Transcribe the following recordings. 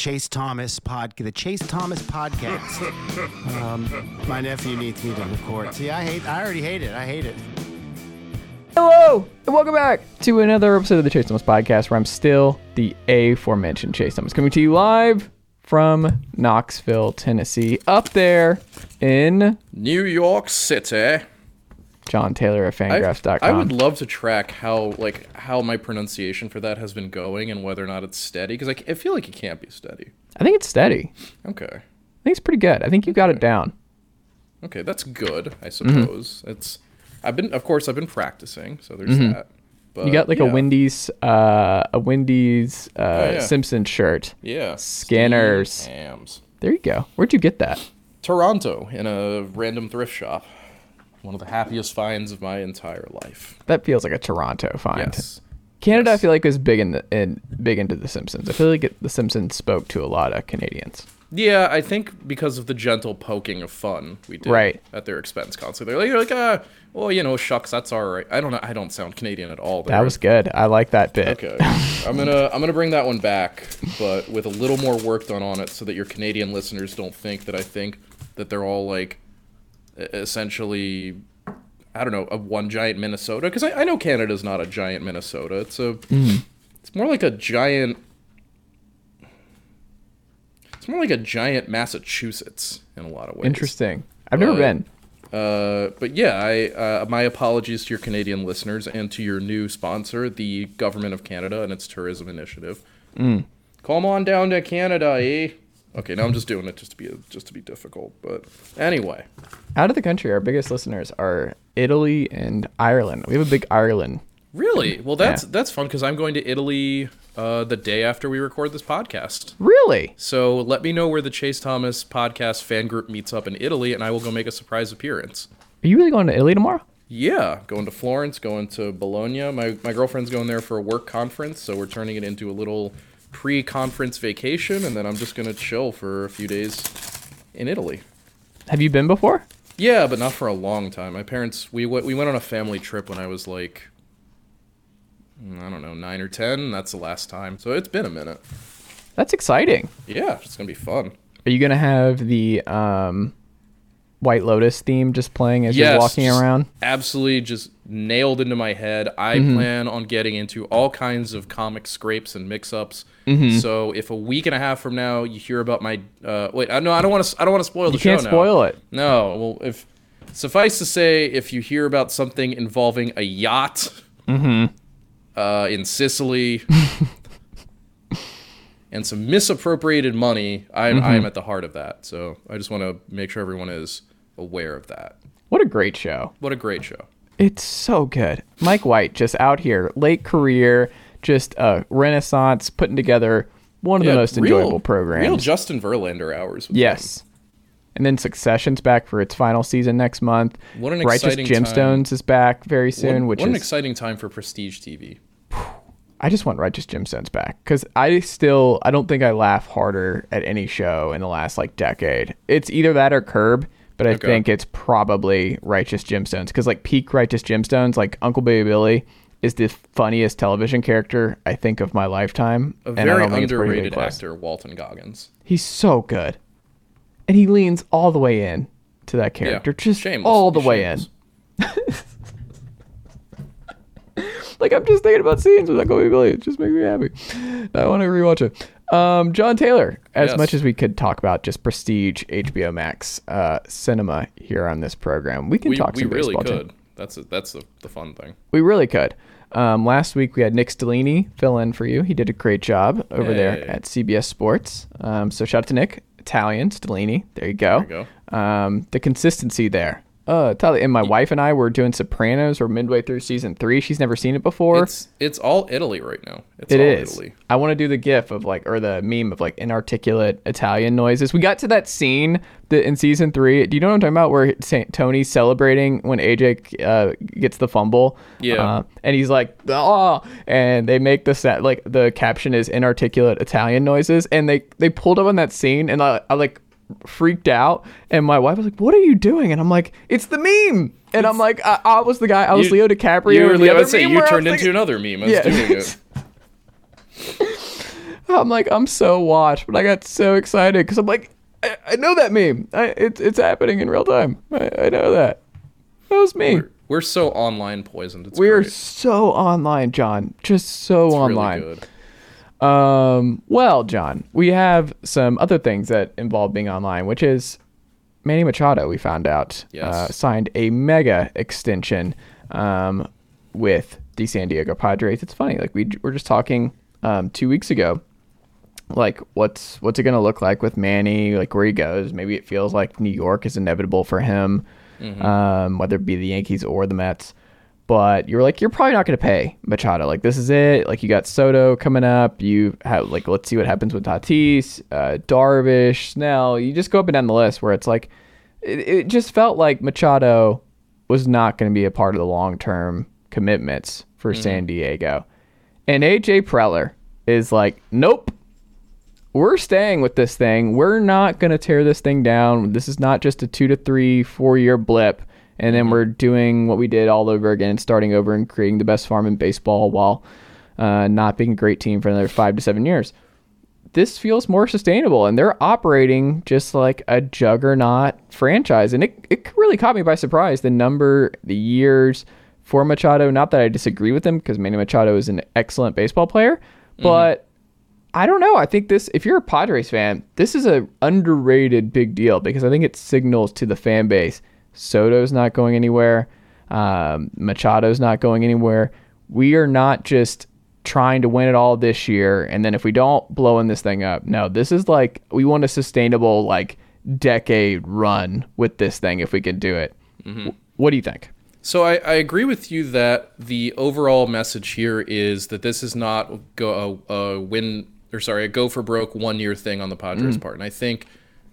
Chase Thomas pod, the Chase Thomas podcast. um, my nephew needs me to record. See, I hate. I already hate it. I hate it. Hello, and welcome back to another episode of the Chase Thomas podcast, where I'm still the aforementioned Chase Thomas, coming to you live from Knoxville, Tennessee, up there in New York City. Jon Tayler at I, Fangraphs.com. I would love to track how like how my pronunciation for that has been going and whether or not it's steady because i feel like it can't be steady. I think it's steady. Okay, I think it's pretty good. I think you got it down. okay, that's good. I Mm-hmm. suppose it's. I've been, of course, I've been practicing, so there's that. But Mm-hmm. You got like yeah. a Wendy's, uh, a Wendy's uh, Oh, yeah. Simpson shirt. yeah Scanners. Hams. There you go. Where'd you get that? Toronto in a random thrift shop. One of the happiest finds of my entire life. That feels like a Toronto find. Yes. Canada, I Yes. feel like was big in the in big into The Simpsons. I feel like it, The Simpsons spoke to a lot of Canadians. Yeah, I think because of the gentle poking of fun we did Right. at their expense constantly. They're like, you're like, ah, well, you know, shucks, that's all right. I don't know. I don't sound Canadian at all. That was good. I like that bit. okay. I'm gonna I'm gonna bring that one back, but with a little more work done on it, so that your Canadian listeners don't think that I think that they're all like, essentially. I don't know, a one giant Minnesota because I, I know Canada's not a giant Minnesota. It's a, Mm. it's more like a giant. It's more like a giant Massachusetts in a lot of ways. Interesting. I've never But- been. Uh, but yeah, I uh, my apologies to your Canadian listeners and to your new sponsor, the Government of Canada and its tourism initiative. Mm. Come on down to Canada, eh? Okay, now I'm just doing it just to be just to be difficult. But anyway, Out of the country, our biggest listeners are Italy and Ireland. We have a big Ireland. really, well that's Yeah. that's fun because I'm going to Italy uh, the day after we record this podcast. Really? So let me know where the Chase Thomas podcast fan group meets up in Italy, and I will go make a surprise appearance. Are you really going to Italy tomorrow? Yeah, going to Florence, going to Bologna. My my girlfriend's going there for a work conference, so we're turning it into a little pre-conference vacation, and then I'm just gonna chill for a few days in Italy. Have you been before? Yeah, but not for a long time. My parents we went we went on a family trip when I was like I don't know nine or ten. That's the last time, so it's been a minute. That's exciting. Yeah, it's gonna be fun. Are you gonna have the um, White Lotus theme just playing as you're walking around? Absolutely, just nailed into my head. I Mm-hmm. plan on getting into all kinds of comic scrapes and mix-ups. Mm-hmm. So if a week and a half from now you hear about my uh, wait, I no, I don't want to. I don't want to spoil the You show. can't now. spoil it. No, well, if suffice to say, if you hear about something involving a yacht Mm-hmm. uh, in Sicily. And some misappropriated money. I'm Mm-hmm. I'm at the heart of that. So I just want to make sure everyone is aware of that. What a great show. What a great show. It's so good. Mike White just out here, late career, just a renaissance, putting together one of the most real- enjoyable programs. Real Justin Verlander hours. with yes. And then Succession's back for its final season next month. What an Righteous Gemstones is back very soon, What, which what an exciting time for Prestige TV. I just want Righteous Gemstones back because I still I don't think I laugh harder at any show in the last like decade. It's either that or Curb, but I Okay. think it's probably Righteous Gemstones because like peak Righteous Gemstones, like Uncle Baby Billy is the funniest television character I think of my lifetime. A very don't think it's particularly underrated actor, Walton Goggins. He's so good, and he leans all the way in to that character, just Shameless. all the He's way shameless. in. Like I'm just thinking about scenes with Uncle Baby Billy. It just makes me happy. I want to rewatch it. Um, Jon Tayler. As Yes. much as we could talk about just prestige HBO Max uh, cinema here on this program, we can We, talk we some really baseball too. could. That's a, that's the the fun thing. We really could. Um, last week we had Nick Stellini fill in for you. He did a great job over there at CBS Sports. Um, so shout out to Nick, Italian Stellini. There you go. There you Um, the consistency there. Uh, and my wife and I were doing Sopranos. We're midway through season three. She's never seen it before. It's it's all Italy right now. It's It all is. Italy. I want to do the gif of like, or the meme of like inarticulate Italian noises. We got to that scene that in season three. Do you know what I'm talking about? Where Saint Tony's celebrating when AJ uh, gets the fumble. Yeah. Uh, and he's like, oh, and they make the set like the caption is inarticulate Italian noises, and they they pulled up on that scene, and I, I like freaked out, and my wife was like, "What are you doing?" And I'm like, "It's the meme." And I'm like, I, I was the guy. I was You- Leo DiCaprio. You were, and the I other would say you turned into thinking- another meme. I was Yeah. doing it. I'm like, I'm so watched, but I got so excited because I'm like, I, I know that meme. I, it's it's happening in real time. I, I know that. That was me. We're, we're so online poisoned. It's We're great. so online, Jon. Just so It's online. Really good. Um, well, Jon, we have some other things that involve being online, which is Manny Machado. We found out Yes. uh, signed a mega extension um, with the San Diego Padres. It's funny, like we were just talking um, two weeks ago. Like, what's what's it gonna look like with Manny? Like where he goes? Maybe it feels like New York is inevitable for him, um, whether it be the Yankees or the Mets but you're like you're probably not going to pay Machado. Like this is it. Like you got Soto coming up. You have like let's see what happens with Tatis, uh, Darvish, Snell. You just go up and down the list where it's like it, it just felt like Machado was not going to be a part of the long term commitments for San Diego, and AJ Preller is like nope. We're staying with this thing. We're not going to tear this thing down. This is not just a two to three, four year blip and then we're doing what we did all over again, starting over and creating the best farm in baseball while uh, not being a great team for another five to seven years. This feels more sustainable, and they're operating just like a juggernaut franchise, and it it really caught me by surprise. The number, the years for Machado. Not that I disagree with him, because Manny Machado is an excellent baseball player, but I don't know. I think this, if you're a Padres fan, this is an underrated big deal because I think it signals to the fan base Soto's not going anywhere. Um, Machado's not going anywhere. We are not just trying to win it all this year, and then if we don't blowing this thing up, no, this is like we want a sustainable like decade run with this thing if we can do it. W- What do you think? So I, I agree with you that the overall message here is that this is not go a, a win or sorry a go for broke one year thing on the Padres' part, and I think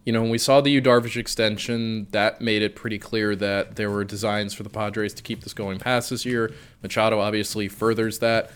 you know when we saw the Yu Darvish extension, that made it pretty clear that there were designs for the Padres to keep this going past this year. Machado obviously furthers that.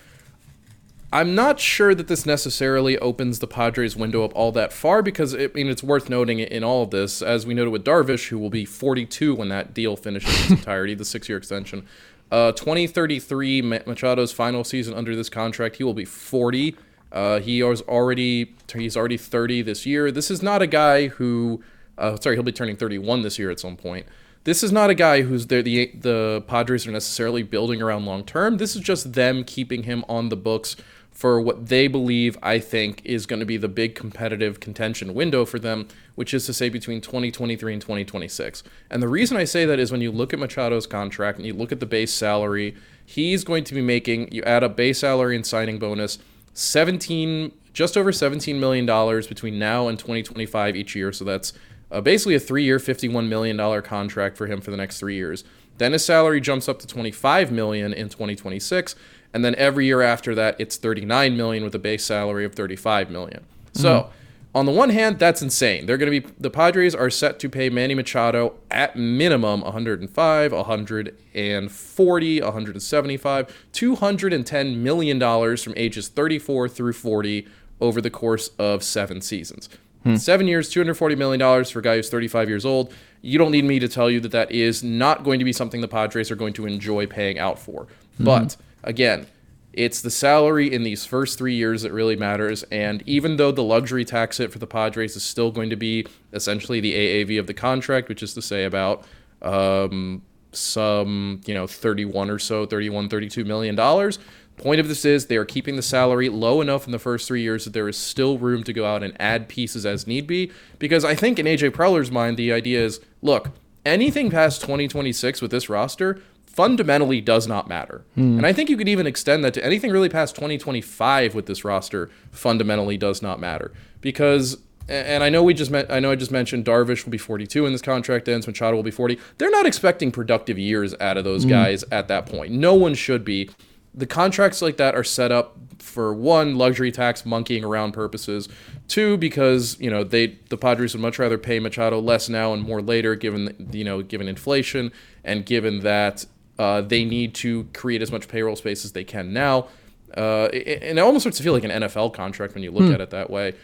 I'm not sure that this necessarily opens the Padres window up all that far because I mean it's worth noting in all of this, as we noted with Darvish, who will be 42 when that deal finishes in its entirety, the six-year extension. Uh, 2033, Machado's final season under this contract, he will be 40. Uh, he was already he's already 30 this year. This is not a guy who, uh, sorry, he'll be turning 31 this year at some point. This is not a guy who's there. The the Padres are necessarily building around long term. This is just them keeping him on the books for what they believe, I think, is going to be the big competitive contention window for them, which is to say between 2023 and 2026. And the reason I say that is when you look at Machado's contract and you look at the base salary, he's going to be making, you add up base salary and signing bonus, 17, just over 17 million dollars between now and 2025 each year. So that's uh, basically a three-year, 51 million dollar contract for him for the next three years. Then his salary jumps up to 25 million in 2026, and then every year after that, it's 39 million with a base salary of 35 million. So. On the one hand, that's insane. They're going to be the Padres are set to pay Manny Machado at minimum 105, 140, 175, 210 million dollars from ages 34 through 40 over the course of 7 seasons. Hmm. 7 years, 240 million dollars for a guy who's 35 years old. You don't need me to tell you that that is not going to be something the Padres are going to enjoy paying out for. Hmm. But again, it's the salary in these first three years that really matters. And even though the luxury tax hit for the Padres is still going to be essentially the AAV of the contract, which is to say about um, some, you know, 31 or so, 31, 32 million dollars. Point of this is they are keeping the salary low enough in the first three years that there is still room to go out and add pieces as need be. Because I think in AJ Preller's mind, the idea is look, anything past 2026 with this roster fundamentally does not matter. Hmm. And I think you could even extend that to anything really past 2025 with this roster fundamentally does not matter. Because and I know we just met, I know I just mentioned Darvish will be 42 when this contract ends, Machado will be 40. They're not expecting productive years out of those hmm. guys at that point. No one should be. The contracts like that are set up for one luxury tax monkeying around purposes, two because you know they the Padres would much rather pay Machado less now and more later, given you know given inflation and given that uh, they need to create as much payroll space as they can now. Uh, and it almost starts to feel like an NFL contract when you look at it that way.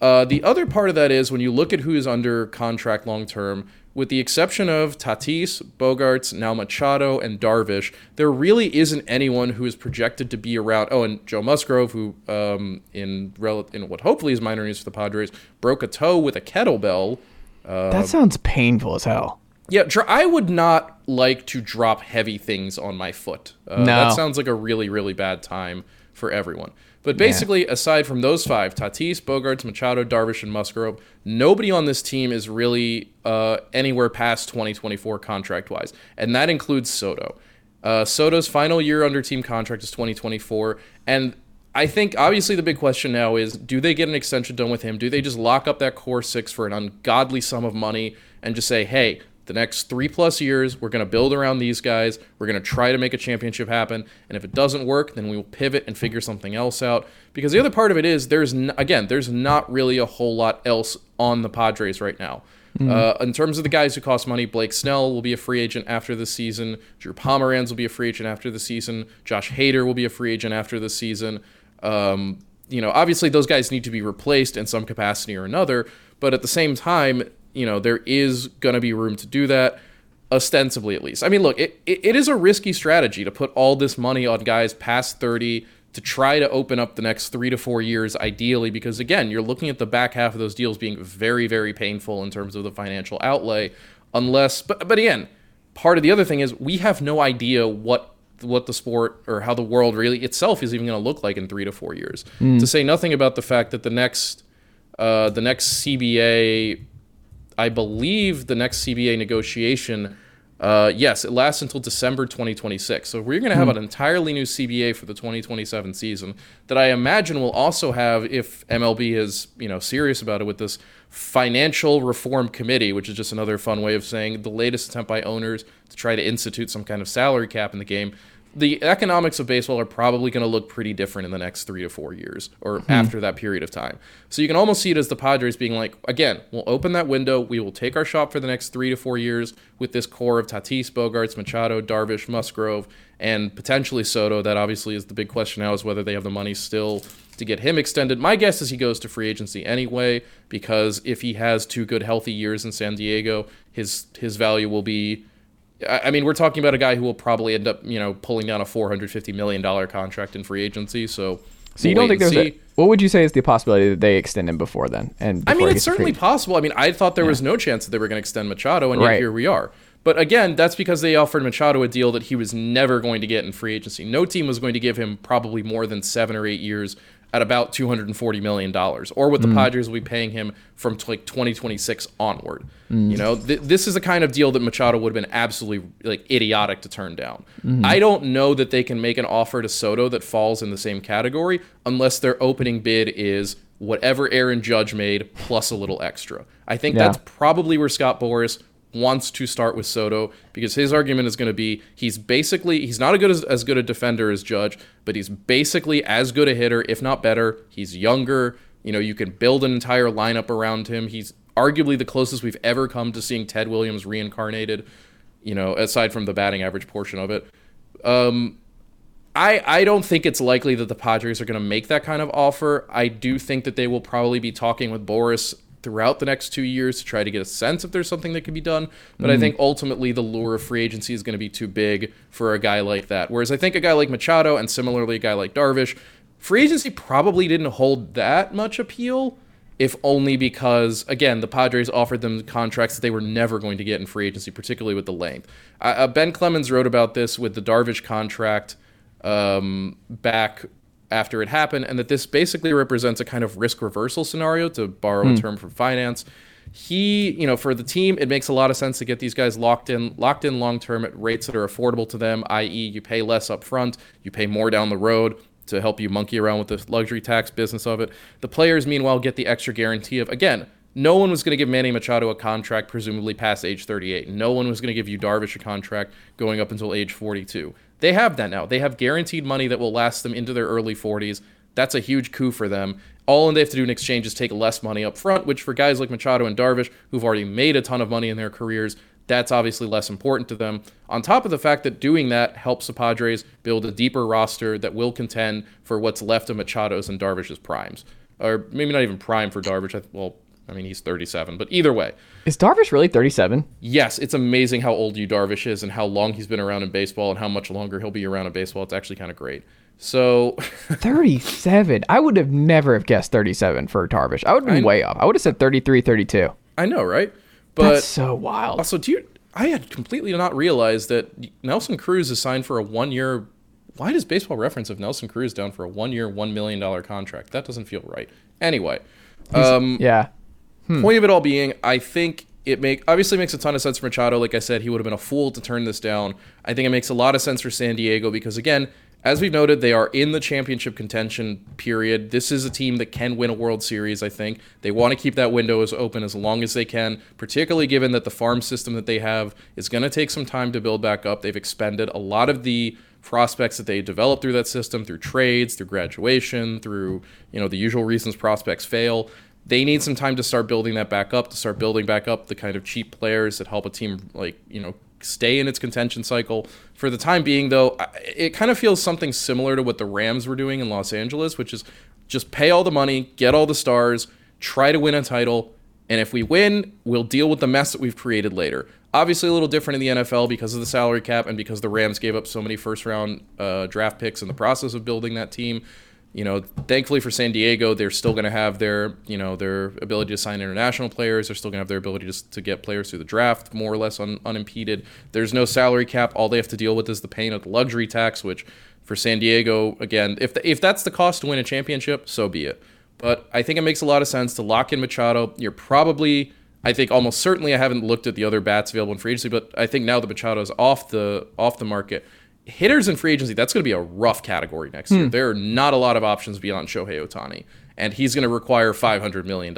Uh, the other part of that is when you look at who is under contract long term, with the exception of Tatis, Bogaerts, now Machado, and Darvish, there really isn't anyone who is projected to be around. Oh, and Joe Musgrove, who um, in rel- in what hopefully is minor news for the Padres, broke a toe with a kettlebell. that sounds painful as hell. Yeah, I would not like to drop heavy things on my foot. Uh, No. That sounds like a really, really bad time for everyone. But basically, aside from those five, Tatis, Bogaerts, Machado, Darvish, and Musgrove, nobody on this team is really uh, anywhere past 2024 contract wise. And that includes Soto. Uh, Soto's final year under team contract is 2024. And I think obviously the big question now is do they get an extension done with him? Do they just lock up that core six for an ungodly sum of money and just say, hey, the next three plus years, we're going to build around these guys. We're going to try to make a championship happen. And if it doesn't work, then we will pivot and figure something else out. Because the other part of it is there's, n- again, there's not really a whole lot else on the Padres right now. Uh, in terms of the guys who cost money, Blake Snell will be a free agent after the season. Drew Pomeranz will be a free agent after the season. Josh Hader will be a free agent after the season. Um, you know, obviously those guys need to be replaced in some capacity or another, but at the same time, you know, there is going to be room to do that, ostensibly at least. I mean, look, it, it, it is a risky strategy to put all this money on guys past 30 to try to open up the next three to four years, ideally, because again, you're looking at the back half of those deals being very, very painful in terms of the financial outlay, unless, but, but again, part of the other thing is we have no idea what what the sport or how the world really itself is even going to look like in three to four years. To say nothing about the fact that the next uh, the next CBA, I believe the next CBA negotiation, uh, yes, it lasts until December 2026. So we're going to have an entirely new CBA for the 2027 season that I imagine will also have, if MLB is you know serious about it, with this financial reform committee, which is just another fun way of saying the latest attempt by owners to try to institute some kind of salary cap in the game. The economics of baseball are probably going to look pretty different in the next three to four years or hmm. after that period of time. So you can almost see it as the Padres being like, again, we'll open that window. We will take our shop for the next three to four years with this core of Tatis, Bogaerts, Machado, Darvish, Musgrove, and potentially Soto. That obviously is the big question now is whether they have the money still to get him extended. My guess is he goes to free agency anyway, because if he has two good healthy years in San Diego, his his value will be I I mean, we're talking about a guy who will probably end up, you know, pulling down a four hundred fifty million dollar contract in free agency. So, So you we'll don't think there's a, what would you say is the possibility that they extend him before then? And I mean, it's certainly possible. I mean, I thought there was no chance that they were going to extend Machado, and yet Right. here we are. But again, that's because they offered Machado a deal that he was never going to get in free agency. No team was going to give him probably more than seven or eight years at about two hundred and forty million dollars, or what the mm. Padres will be paying him from t- like twenty twenty six onward. You mm. know, th- this is the kind of deal that Machado would have been absolutely like idiotic to turn down. Mm-hmm. I don't know that they can make an offer to Soto that falls in the same category unless their opening bid is whatever Aaron Judge made plus a little extra. I think Yeah. that's probably where Scott Boras wants to start with Soto because his argument is going to be he's basically he's not a good as, as good a defender as Judge, but he's basically as good a hitter, if not better. He's younger. You know, you can build an entire lineup around him. He's arguably the closest we've ever come to seeing Ted Williams reincarnated. You know, aside from the batting average portion of it. Um, I, I don't think it's likely that the Padres are going to make that kind of offer. I do think that they will probably be talking with Boras throughout the next two years to try to get a sense if there's something that can be done. But I think ultimately the lure of free agency is going to be too big for a guy like that. Whereas I think a guy like Machado and similarly a guy like Darvish, free agency probably didn't hold that much appeal. If only because, again, the Padres offered them contracts that they were never going to get in free agency, particularly with the length. Uh, ben Clemens wrote about this with the Darvish contract um, back after it happened, and that this basically represents a kind of risk reversal scenario, to borrow a hmm. term from finance. He, you know, for the team, it makes a lot of sense to get these guys locked in, locked in long term at rates that are affordable to them. I.e., you pay less up front, you pay more down the road to help you monkey around with the luxury tax business of it. The players, meanwhile, get the extra guarantee of again. No one was going to give Manny Machado a contract, presumably past age 38. No one was going to give Yu Darvish a contract going up until age 42. They have that now. They have guaranteed money that will last them into their early 40s. That's a huge coup for them. All they have to do in exchange is take less money up front, which for guys like Machado and Darvish, who've already made a ton of money in their careers, that's obviously less important to them. On top of the fact that doing that helps the Padres build a deeper roster that will contend for what's left of Machado's and Darvish's primes. Or maybe not even prime for Darvish. Well, I mean, he's 37, but either way, Is Darvish really 37? yes, it's amazing how old Yu Darvish is and how long he's been around in baseball and how much longer he'll be around in baseball. It's actually kind of great. So 37. I would have never have guessed 37 for Darvish. I would have been way off. I would have said 33, 32. I know, right? But That's so wild. Also, do you? I had completely not realized that Nelson Cruz is signed for a one-year. Why does Baseball Reference have Nelson Cruz down for a one-year, one million dollar contract? That doesn't feel right. Anyway, um, Yeah. Hmm. point of it all being, I think it make obviously makes a ton of sense for Machado. Like I said, he would have been a fool to turn this down. I think it makes a lot of sense for San Diego because again, as we've noted, they are in the championship contention period. This is a team that can win a World Series, I think. They want to keep that window as open as long as they can, particularly given that the farm system that they have is going to take some time to build back up. They've expended a lot of the prospects that they developed through that system through trades, through graduation, through, you know, the usual reasons prospects fail they need some time to start building that back up, to start building back up the kind of cheap players that help a team like you know stay in its contention cycle. For the time being, though, it kind of feels something similar to what the Rams were doing in Los Angeles, which is just pay all the money, get all the stars, try to win a title, and if we win, we'll deal with the mess that we've created later. Obviously, a little different in the NFL because of the salary cap and because the Rams gave up so many first round uh, draft picks in the process of building that team you know, thankfully for San Diego, they're still going to have their, you know, their ability to sign international players. They're still going to have their ability to, to get players through the draft more or less un, unimpeded. There's no salary cap. All they have to deal with is the pain of the luxury tax, which for San Diego, again, if the, if that's the cost to win a championship, so be it. But I think it makes a lot of sense to lock in Machado. You're probably, I think almost certainly, I haven't looked at the other bats available in free agency, but I think now that Machado is off the off the market, hitters in free agency, that's going to be a rough category next year. Hmm. There are not a lot of options beyond Shohei Ohtani, and he's going to require $500 million.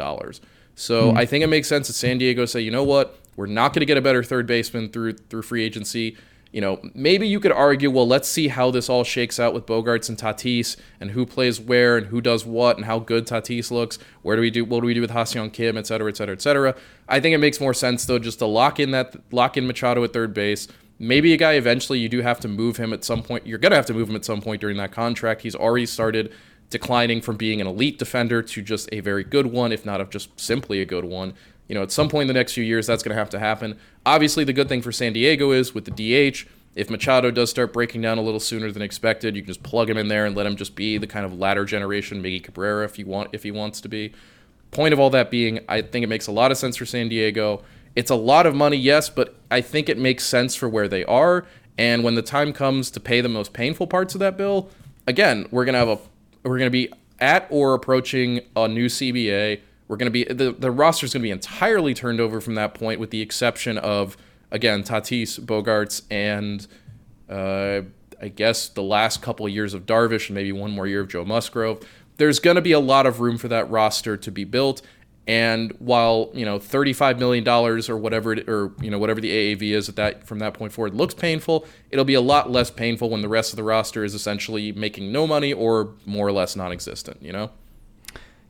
So hmm. I think it makes sense that San Diego say, you know what, we're not going to get a better third baseman through through free agency. You know, maybe you could argue, well, let's see how this all shakes out with Bogaerts and Tatis, and who plays where, and who does what, and how good Tatis looks. Where do we do? What do we do with Ha-Seong Kim, et cetera, et cetera, et cetera. I think it makes more sense though, just to lock in that lock in Machado at third base. Maybe a guy eventually you do have to move him at some point. You're gonna have to move him at some point during that contract. He's already started declining from being an elite defender to just a very good one, if not of just simply a good one. You know, at some point in the next few years, that's going to have to happen. Obviously, the good thing for San Diego is with the DH, if Machado does start breaking down a little sooner than expected, you can just plug him in there and let him just be the kind of latter generation Miggy Cabrera if you want, if he wants to be. Point of all that being, I think it makes a lot of sense for San Diego. It's a lot of money, yes, but I think it makes sense for where they are. And when the time comes to pay the most painful parts of that bill, again, we're gonna have a we're to be at or approaching a new CBA. We're to be the the roster is to be entirely turned over from that point, with the exception of again Tatis, Bogaerts, and uh, I guess the last couple of years of Darvish and maybe one more year of Joe Musgrove. There's to be a lot of room for that roster to be built. And while you know thirty-five million dollars or whatever, it, or you know whatever the AAV is at that from that point forward looks painful, it'll be a lot less painful when the rest of the roster is essentially making no money or more or less non-existent. You know,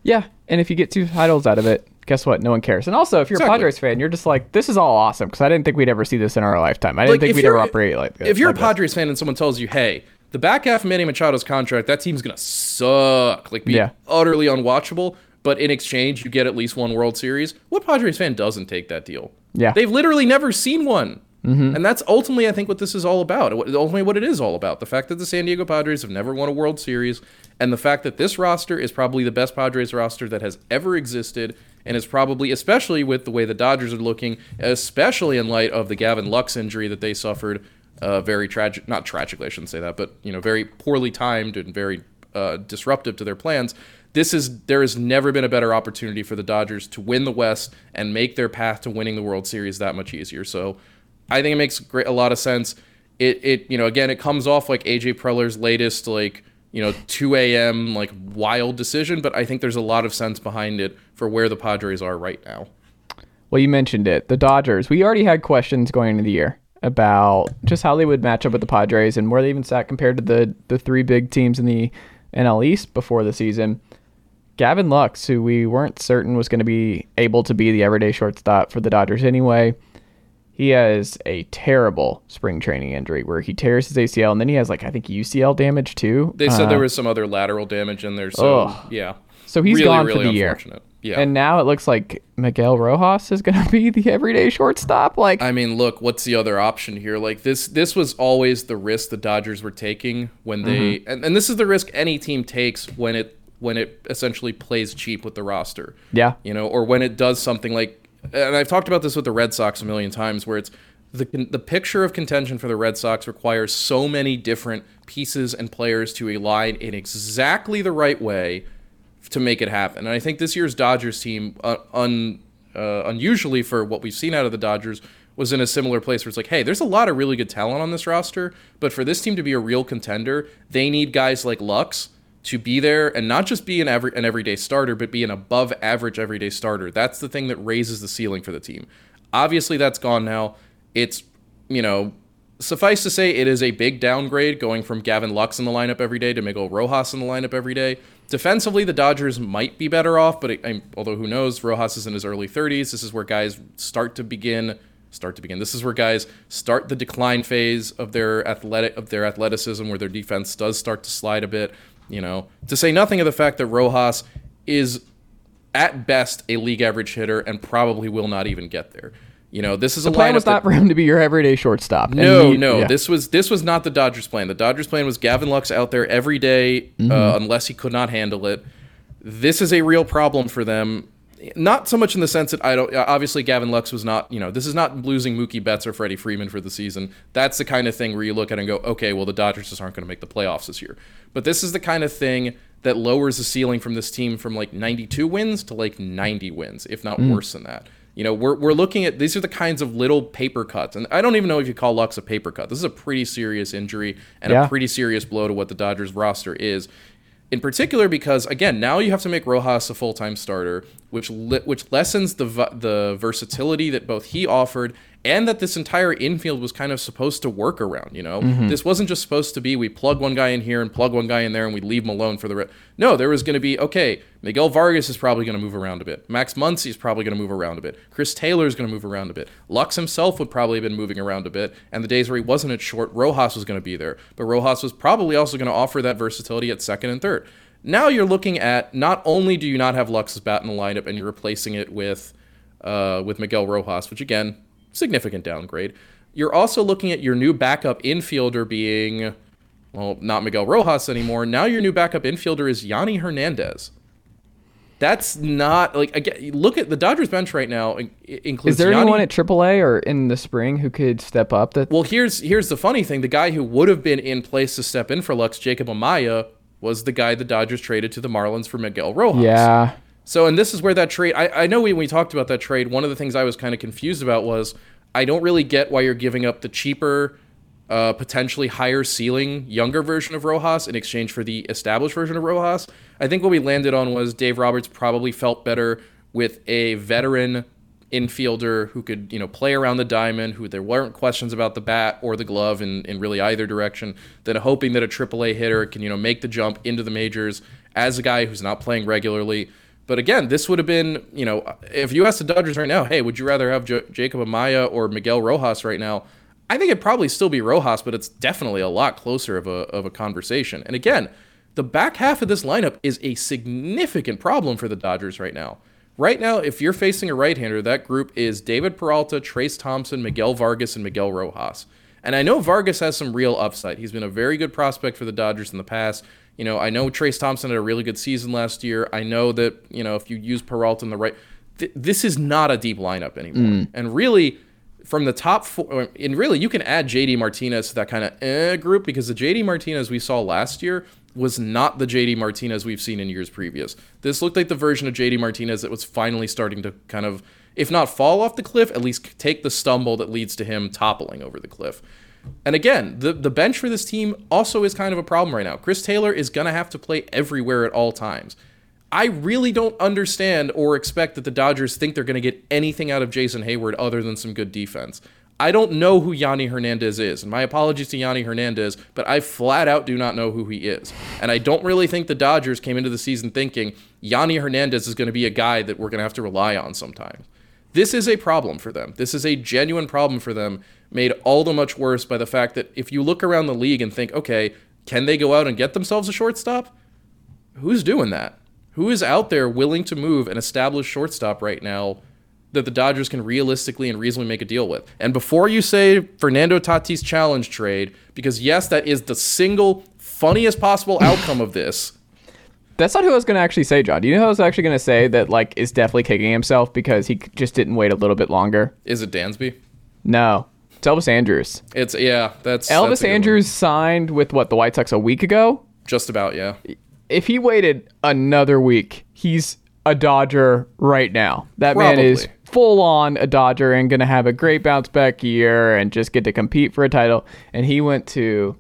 Yeah, and if you get two titles out of it, guess what? No one cares. And also, if you're Exactly. a Padres fan, you're just like, this is all awesome because I didn't think we'd ever see this in our lifetime. I didn't Like, think we'd ever operate like this. if you're like a this. Padres fan and someone tells you, "Hey, the back half of Manny Machado's contract, that team's gonna suck, like be Yeah. utterly unwatchable," but in exchange you get at least one World Series. What Padres fan doesn't take that deal? Yeah. they've literally never seen one. And that's ultimately, I think, what this is all about. Ultimately, what it is all about. The fact that the San Diego Padres have never won a World Series, and the fact that this roster is probably the best Padres roster that has ever existed, and is probably, especially with the way the Dodgers are looking, especially in light of the Gavin Lux injury that they suffered, uh, very tragic, not tragically, I shouldn't say that, but you know, very poorly timed and very uh, disruptive to their plans. This is there has never been a better opportunity for the Dodgers to win the West and make their path to winning the World Series that much easier. So, I think it makes great, a lot of sense. It it you know again it comes off like AJ Preller's latest like you know 2 a.m. like wild decision, but I think there's a lot of sense behind it for where the Padres are right now. Well, you mentioned it. The Dodgers. We already had questions going into the year about just how they would match up with the Padres and where they even sat compared to the the three big teams in the NL East before the season. Gavin Lux, who we weren't certain was going to be able to be the everyday shortstop for the Dodgers anyway, he has a terrible spring training injury where he tears his ACL and then he has like I think UCL damage too. They said Uh, there was some other lateral damage in there, so Ugh. yeah. So he's really, gone really for the year. Yeah. And now it looks like Miguel Rojas is going to be the everyday shortstop. Like, I mean, look, what's the other option here? Like this this was always the risk the Dodgers were taking when they and, and this is the risk any team takes when it when it essentially plays cheap with the roster. yeah. You know, or when it does something like and I've talked about this with the Red Sox a million times where it's the the picture of contention for the Red Sox requires so many different pieces and players to align in exactly the right way to make it happen. And I think this year's Dodgers team, uh, un, uh, unusually for what we've seen out of the Dodgers, was in a similar place where it's like, hey, there's a lot of really good talent on this roster, but for this team to be a real contender, they need guys like Lux to be there and not just be an every an everyday starter, but be an above average everyday starter. That's the thing that raises the ceiling for the team. Obviously, that's gone now. It's you know suffice to say, it is a big downgrade going from Gavin Lux in the lineup every day to Miguel Rojas in the lineup every day. Defensively, the Dodgers might be better off, but it, although who knows, Rojas is in his early 30s. This is where guys start to begin. Start to begin. This is where guys start the decline phase of their athletic of their athleticism, where their defense does start to slide a bit. You know, to say nothing of the fact that Rojas is at best a league average hitter and probably will not even get there. You know, this is The a plan was that- not for him to be your everyday shortstop. No, he- no. yeah. This was this was not the Dodgers' plan. The Dodgers' plan was Gavin Lux out there every day, Mm-hmm. uh, unless he could not handle it. This is a real problem for them. Not so much in the sense that I don't. Obviously, Gavin Lux was not. You know, this is not losing Mookie Betts or Freddie Freeman for the season. That's the kind of thing where you look at it and go, okay, well, the Dodgers just aren't going to make the playoffs this year. But this is the kind of thing that lowers the ceiling from this team from like 92 wins to like 90 wins, if not Mm. worse than that. You know, we're, we're looking at these are the kinds of little paper cuts. And I don't even know if you call Lux a paper cut. This is a pretty serious injury and Yeah. a pretty serious blow to what the Dodgers roster is. In particular, because again, now you have to make Rojas a full time starter, which li- which lessens the v- the versatility that both he offered and that this entire infield was kind of supposed to work around. You know, this wasn't just supposed to be we plug one guy in here and plug one guy in there and we leave him alone for the rest. No, there was going to be okay. Miguel Vargas is probably going to move around a bit. Max Muncy is probably going to move around a bit. Chris Taylor is going to move around a bit. Lux himself would probably have been moving around a bit. And the days where he wasn't at short, Rojas was going to be there. But Rojas was probably also going to offer that versatility at second and third. Now you're looking at not only do you not have Lux's bat in the lineup and you're replacing it with uh, with Miguel Rojas, which again, significant downgrade. You're also looking at your new backup infielder being, well, not Miguel Rojas anymore. Now your new backup infielder is Yonny Hernandez. That's not like again. Look at the Dodgers bench right now. Includes Is there Yonny, anyone at AAA or in the spring who could step up? That well, here's here's the funny thing: the guy who would have been in place to step in for Lux, Jacob Amaya, was the guy the Dodgers traded to the Marlins for Miguel Rojas. yeah, So, and this is where that trade. I, I know when we talked about that trade, one of the things I was kind of confused about was I don't really get why you're giving up the cheaper, uh, potentially higher ceiling, younger version of Rojas in exchange for the established version of Rojas. I think what we landed on was Dave Roberts probably felt better with a veteran infielder who could, you know, play around the diamond, who there weren't questions about the bat or the glove in, in really either direction, than hoping that a AAA hitter can, you know, make the jump into the majors as a guy who's not playing regularly. But again, this would have been, you know, if you asked the Dodgers right now, hey, would you rather have Jacob Amaya or Miguel Rojas right now? I think it'd probably still be Rojas, but it's definitely a lot closer of a, of a conversation. And again, the back half of this lineup is a significant problem for the Dodgers right now. Right now, if you're facing a right-hander, that group is David Peralta, Trayce Thompson, Miguel Vargas, and Miguel Rojas. And I know Vargas has some real upside. He's been a very good prospect for the Dodgers in the past. You know, I know Trayce Thompson had a really good season last year. I know that, you know, if you use Peralta in the right, th- this is not a deep lineup anymore. And really, from the top four, and really, you can add JD Martinez to that kind of eh group because the JD Martinez we saw last year was not the JD Martinez we've seen in years previous. This looked like the version of JD Martinez that was finally starting to kind of, if not fall off the cliff, at least take the stumble that leads to him toppling over the cliff. And again, the, the bench for this team also is kind of a problem right now. Chris Taylor is going to have to play everywhere at all times. I really don't understand or expect that the Dodgers think they're going to get anything out of Jason Heyward other than some good defense. I don't know who Yonny Hernandez is, and my apologies to Yonny Hernandez, but I flat out do not know who he is. And I don't really think the Dodgers came into the season thinking Yonny Hernandez is going to be a guy that we're going to have to rely on sometimes. This is a problem for them. This is a genuine problem for them, made all the much worse by the fact that if you look around the league and think, okay, can they go out and get themselves a shortstop? Who's doing that? Who is out there willing to move an established shortstop right now that the Dodgers can realistically and reasonably make a deal with? And before you say Fernando Tatis challenge trade, because yes, that is the single funniest possible outcome of this. That's not who I was going to actually say, Jon. Do you know who I was actually going to say that like is definitely kicking himself because he just didn't wait a little bit longer? Is it Dansby? No, it's Elvis Andrus. It's yeah, that's Elvis that's a good one. Andrus signed with what the White Sox a week ago. Just about, yeah. If he waited another week, he's a Dodger right now. That man is full on a Dodger and going to have a great bounce back year and just get to compete for a title. And he went to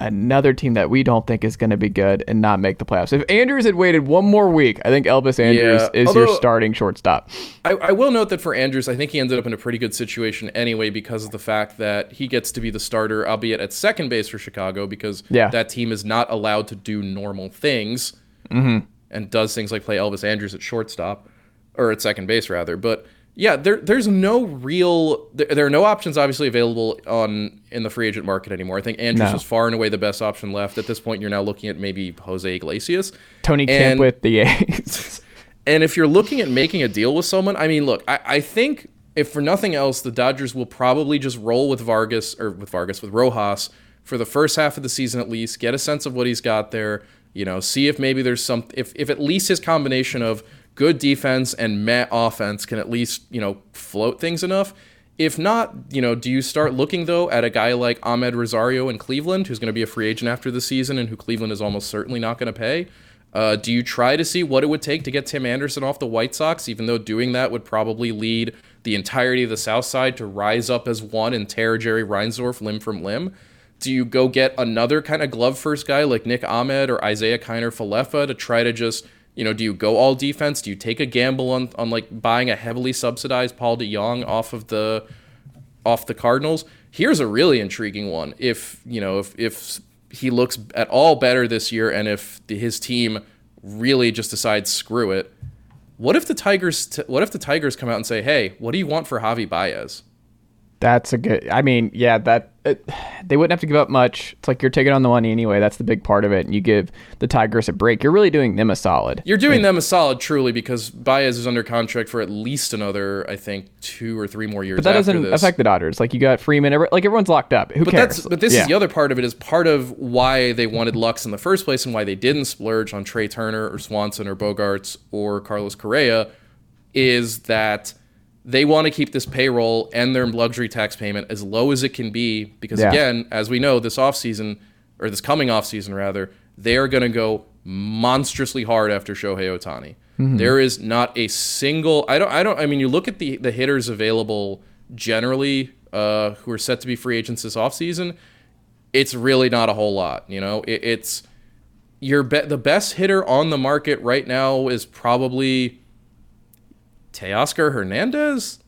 another team that we don't think is going to be good and not make the playoffs. If Andrus had waited one more week, I think Elvis Andrus Yeah, is your starting shortstop. I, I will note that for Andrus, I think he ended up in a pretty good situation anyway because of the fact that he gets to be the starter, albeit at second base for Chicago, because Yeah. that team is not allowed to do normal things mm-hmm. and does things like play Elvis Andrus at shortstop or at second base rather. But yeah, there there's no real there, there are no options obviously available on in the free agent market anymore. I think Andrus No. is far and away the best option left at this point. You're now looking at maybe Jose Iglesias. Tony Kemp And- with the A's. And if you're looking at making a deal with someone, I mean, look, I, I think if for nothing else, the Dodgers will probably just roll with Vargas or with Vargas with Rojas for the first half of the season at least, get a sense of what he's got there. You know, see if maybe there's some if if at least his combination of good defense and meh offense can at least you know float things enough. If not, you know, do you start looking though at a guy like Amed Rosario in Cleveland, who's going to be a free agent after the season and who Cleveland is almost certainly not going to pay? Uh, do you try to see what it would take to get Tim Anderson off the White Sox, even though doing that would probably lead the entirety of the South Side to rise up as one and tear Jerry Reinsdorf limb from limb? Do you go get another kind of glove first guy like Nick Ahmed or Isiah Kiner Falefa to try to just, you know, do you go all defense? Do you take a gamble on, on like buying a heavily subsidized Paul DeJong off of the off the Cardinals. Here's a really intriguing one. If you know, if if he looks at all better this year, and if the, his team really just decides screw it, what if the Tigers? T- what if the Tigers come out and say, "Hey, what do you want for Javi Baez?" That's a good. I mean, yeah, that it, they wouldn't have to give up much. It's like you're taking on the money anyway. That's the big part of it. And you give the Tigers a break. You're really doing them a solid. You're doing them a solid, truly, because Baez is under contract for at least another, I think, two or three more years. But that doesn't this. affect the Dodgers. Like you got Freeman. every- Like everyone's locked up. Who But cares? that's but this Yeah. is the other part of it is part of why they wanted Lux in the first place and why they didn't splurge on Trea Turner or Swanson or Bogaerts or Carlos Correa is that they want to keep this payroll and their luxury tax payment as low as it can be because Yeah. again, as we know, this offseason or this coming offseason rather, they are going to go monstrously hard after Shohei Ohtani. There is not a single I don't I don't I mean you look at the the hitters available generally uh, who are set to be free agents this offseason, it's really not a whole lot. You know, it, it's your be- the best hitter on the market right now is probably Teoscar Hernandez.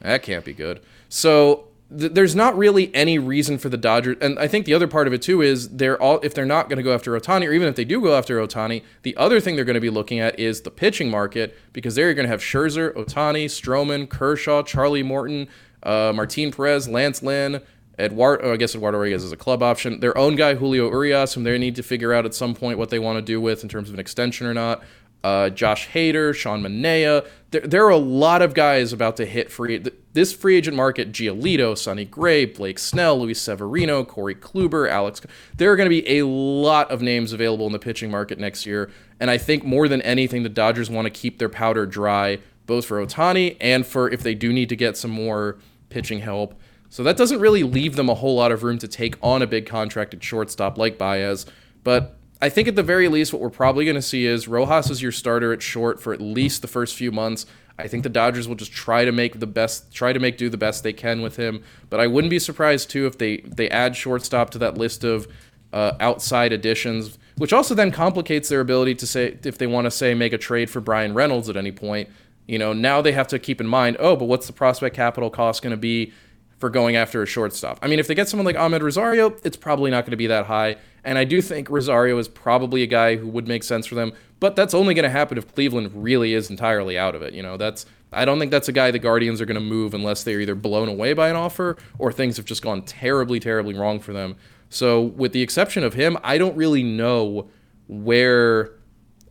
That can't be good. So th- there's not really any reason for the Dodgers, and I think the other part of it too is they're all if they're not going to go after Ohtani, or even if they do go after Ohtani, the other thing they're going to be looking at is the pitching market because they're going to have Scherzer, Ohtani, Stroman, Kershaw, Charlie Morton, uh, Martin Perez, Lance Lynn. Eduard, oh, I guess Eduardo Rodriguez is a club option. Their own guy, Julio Urias, whom they need to figure out at some point what they want to do with in terms of an extension or not. Uh, Josh Hader, Sean Manaea. There, there are a lot of guys about to hit free. This free agent market: Giolito, Sonny Gray, Blake Snell, Luis Severino, Corey Kluber, Alex. There are going to be a lot of names available in the pitching market next year, and I think more than anything, the Dodgers want to keep their powder dry, both for Ohtani and for if they do need to get some more pitching help. So that doesn't really leave them a whole lot of room to take on a big contracted shortstop like Baez. But I think at the very least, what we're probably going to see is Rojas is your starter at short for at least the first few months. I think the Dodgers will just try to make the best, try to make do the best they can with him. But I wouldn't be surprised too if they they add shortstop to that list of uh, outside additions, which also then complicates their ability to say if they want to say make a trade for Bryan Reynolds at any point. You know, now they have to keep in mind, oh, but what's the prospect capital cost going to be for going after a shortstop? I mean, if they get someone like Amed Rosario, it's probably not going to be that high. And I do think Rosario is probably a guy who would make sense for them, but that's only going to happen if Cleveland really is entirely out of it. You know, that's I don't think that's a guy the Guardians are going to move unless they're either blown away by an offer or things have just gone terribly, terribly wrong for them. So, with the exception of him, I don't really know where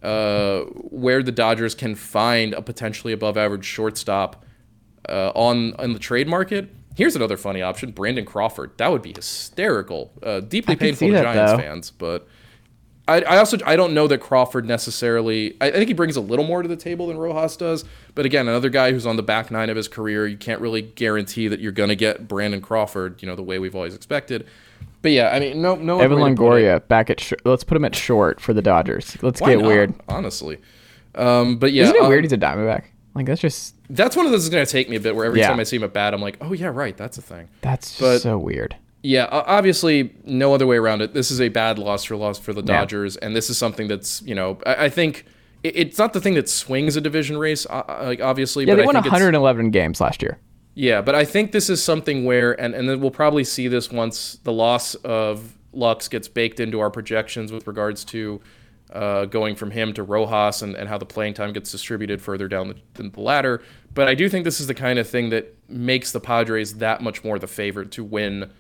uh, where the Dodgers can find a potentially above average shortstop uh, on on the trade market. Here's another funny option: Brandon Crawford. That would be hysterical. Uh, deeply painful to that, Giants though. fans, but I, I also I don't know that Crawford necessarily. I, I think he brings a little more to the table than Rojas does. But again, another guy who's on the back nine of his career. You can't really guarantee that you're going to get Brandon Crawford. You know the way we've always expected. But yeah, I mean, no, no. Evan way to put it. Longoria back at. Sh- let's put him at short for the Dodgers. Let's Why get not, weird. honestly. Um, but yeah, Isn't it um, weird he's a Diamondback? Like that's just That's one of those that's going to take me a bit. Where every Yeah. time I see him at bat, I'm like, oh yeah, right, that's a thing. that's But- so weird. Yeah, obviously, no other way around it. This is a bad loss for loss for the Yeah. Dodgers, and this is something that's you know I, I think it, it's not the thing that swings a division race, uh, uh, like obviously. Yeah, but they I won think 111 games last year. Yeah, but I think this is something where, and, and then we'll probably see this once the loss of Lux gets baked into our projections with regards to uh, going from him to Rojas and, and how the playing time gets distributed further down the, the ladder. But I do think this is the kind of thing that makes the Padres that much more the favorite to win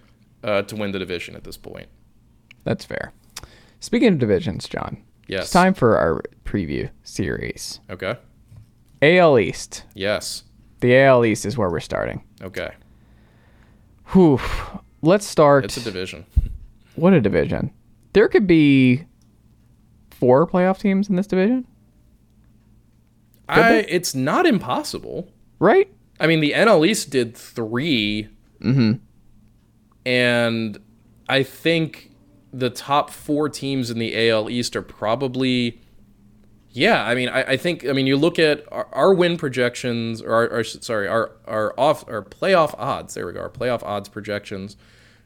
uh, to win the division at this point. That's fair. Speaking of divisions, Jon. Yes. It's time for our preview series. Okay. AL East. Yes. The AL East is where we're starting. Okay. Whew. Let's start. It's a division. what a division. There could be four playoff teams in this division, I, they? it's not impossible. right? I mean, the NL East did 3 Mm-hmm. and I think the top four teams in the AL East are probably, yeah. I mean, I, I think I mean you look at our, our win projections or our, our sorry our our off our playoff odds. There we go. Our playoff odds projections.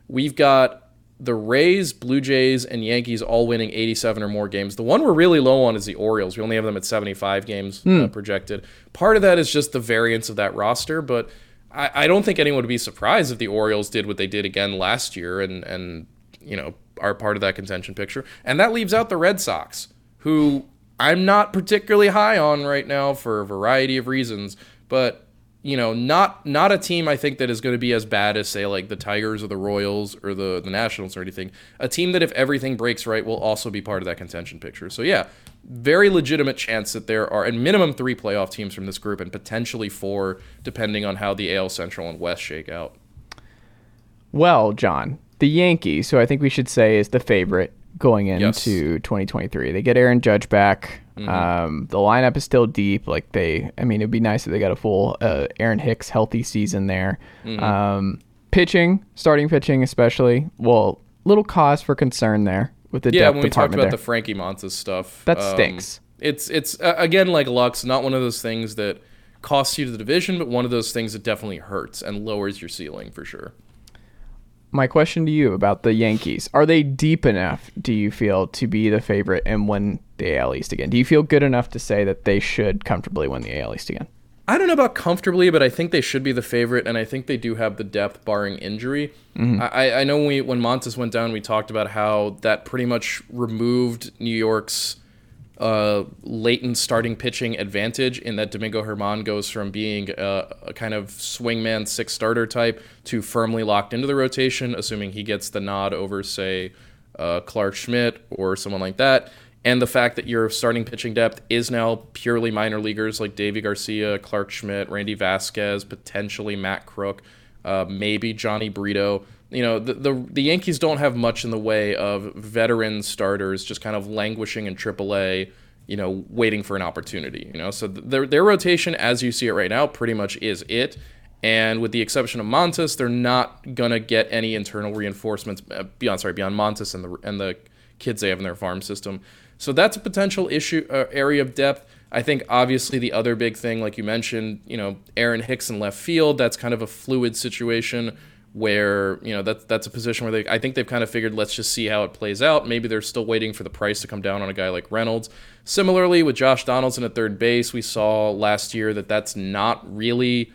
We've got the Rays, Blue Jays, and Yankees all winning 87 or more games. The one we're really low on is the Orioles. We only have them at 75 games uh, projected. Part of that is just the variance of that roster, but I, I don't think anyone would be surprised if the Orioles did what they did again last year and, and you know, are part of that contention picture. And that leaves out the Red Sox, who I'm not particularly high on right now for a variety of reasons, but you know, not not a team I think that is going to be as bad as say like the Tigers or the Royals or the the Nationals or anything. A team that if everything breaks right will also be part of that contention picture. So yeah, very legitimate chance that there are at minimum 3 playoff teams from this group and potentially 4 depending on how the AL Central and West shake out. Well, Jon, the Yankees, who I think we should say is the favorite going Yes. into 2023. They get Aaron Judge back. Um, the lineup is still deep. Like they, I mean, it'd be nice if they got a full uh, Aaron Hicks healthy season there. Um, pitching, starting pitching, especially. Well, little cause for concern there with the yeah, when we talked about there. the Frankie Montas stuff, That um, stinks. It's it's uh, again like Lux, not one of those things that costs you the division, but one of those things that definitely hurts and lowers your ceiling for sure. My question to you about the Yankees: Are they deep enough? Do you feel to be the favorite and win the AL East again? Do you feel good enough to say that they should comfortably win the AL East again? I don't know about comfortably, but I think they should be the favorite, and I think they do have the depth, barring injury. I, I know when we when Montas went down, we talked about how that pretty much removed New York's uh, latent starting pitching advantage in that Domingo Germán goes from being a, a kind of swingman six starter type to firmly locked into the rotation, assuming he gets the nod over, say, uh, Clarke Schmidt or someone like that. And the fact that your starting pitching depth is now purely minor leaguers like Deivi Garcia, Clarke Schmidt, Randy Vasquez, potentially Matt Krook, uh, maybe Jhony Brito. You know, the, the the Yankees don't have much in the way of veteran starters just kind of languishing in AAA, you know, waiting for an opportunity. You know, so th- their their rotation, as you see it right now, pretty much is it. And with the exception of Montas, they're not gonna get any internal reinforcements uh, beyond sorry beyond Montas and the and the kids they have in their farm system. So that's a potential issue uh, area of depth. I think obviously the other big thing, like you mentioned, you know, Aaron Hicks in left field. That's kind of a fluid situation where you know that's that's a position where they I think they've kind of figured let's just see how it plays out. Maybe they're still waiting for the price to come down on a guy like Reynolds. Similarly with Josh Donaldson at third base, we saw last year that that's not really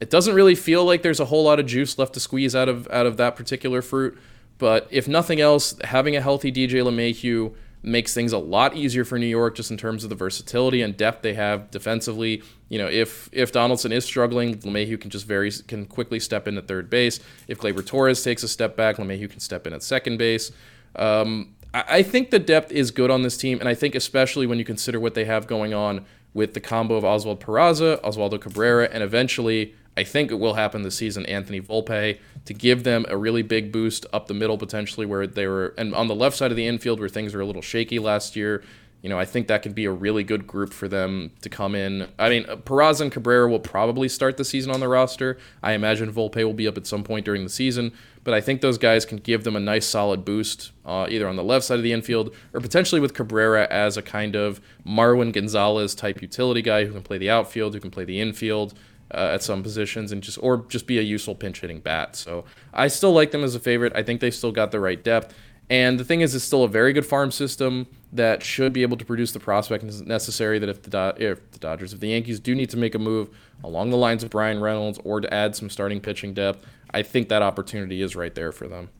it doesn't really feel like there's a whole lot of juice left to squeeze out of out of that particular fruit. But if nothing else, having a healthy DJ LeMahieu makes things a lot easier for New York just in terms of the versatility and depth they have defensively. You know, if if Donaldson is struggling, LeMahieu can just very can quickly step in at third base. If Gleyber Torres takes a step back, LeMahieu can step in at second base. Um, I I think the depth is good on this team, and I think especially when you consider what they have going on with the combo of Oswald Peraza, Oswaldo Cabrera, and eventually, I think it will happen this season, Anthony Volpe, to give them a really big boost up the middle potentially, where they were, and on the left side of the infield where things were a little shaky last year. You know, I think that could be a really good group for them to come in. I mean, Peraza and Cabrera will probably start the season on the roster. I imagine Volpe will be up at some point during the season, but I think those guys can give them a nice solid boost, uh, either on the left side of the infield or potentially with Cabrera as a kind of Marwin Gonzalez type utility guy who can play the outfield, who can play the infield. Uh, at some positions and just or just be a useful pinch hitting bat. So I still like them as a favorite. I think they've still got the right depth. And the thing is, it's still a very good farm system that should be able to produce the prospect necessary. That if the Do- if the Dodgers, if the Yankees do need to make a move along the lines of Bryan Reynolds or to add some starting pitching depth, I think that opportunity is right there for them.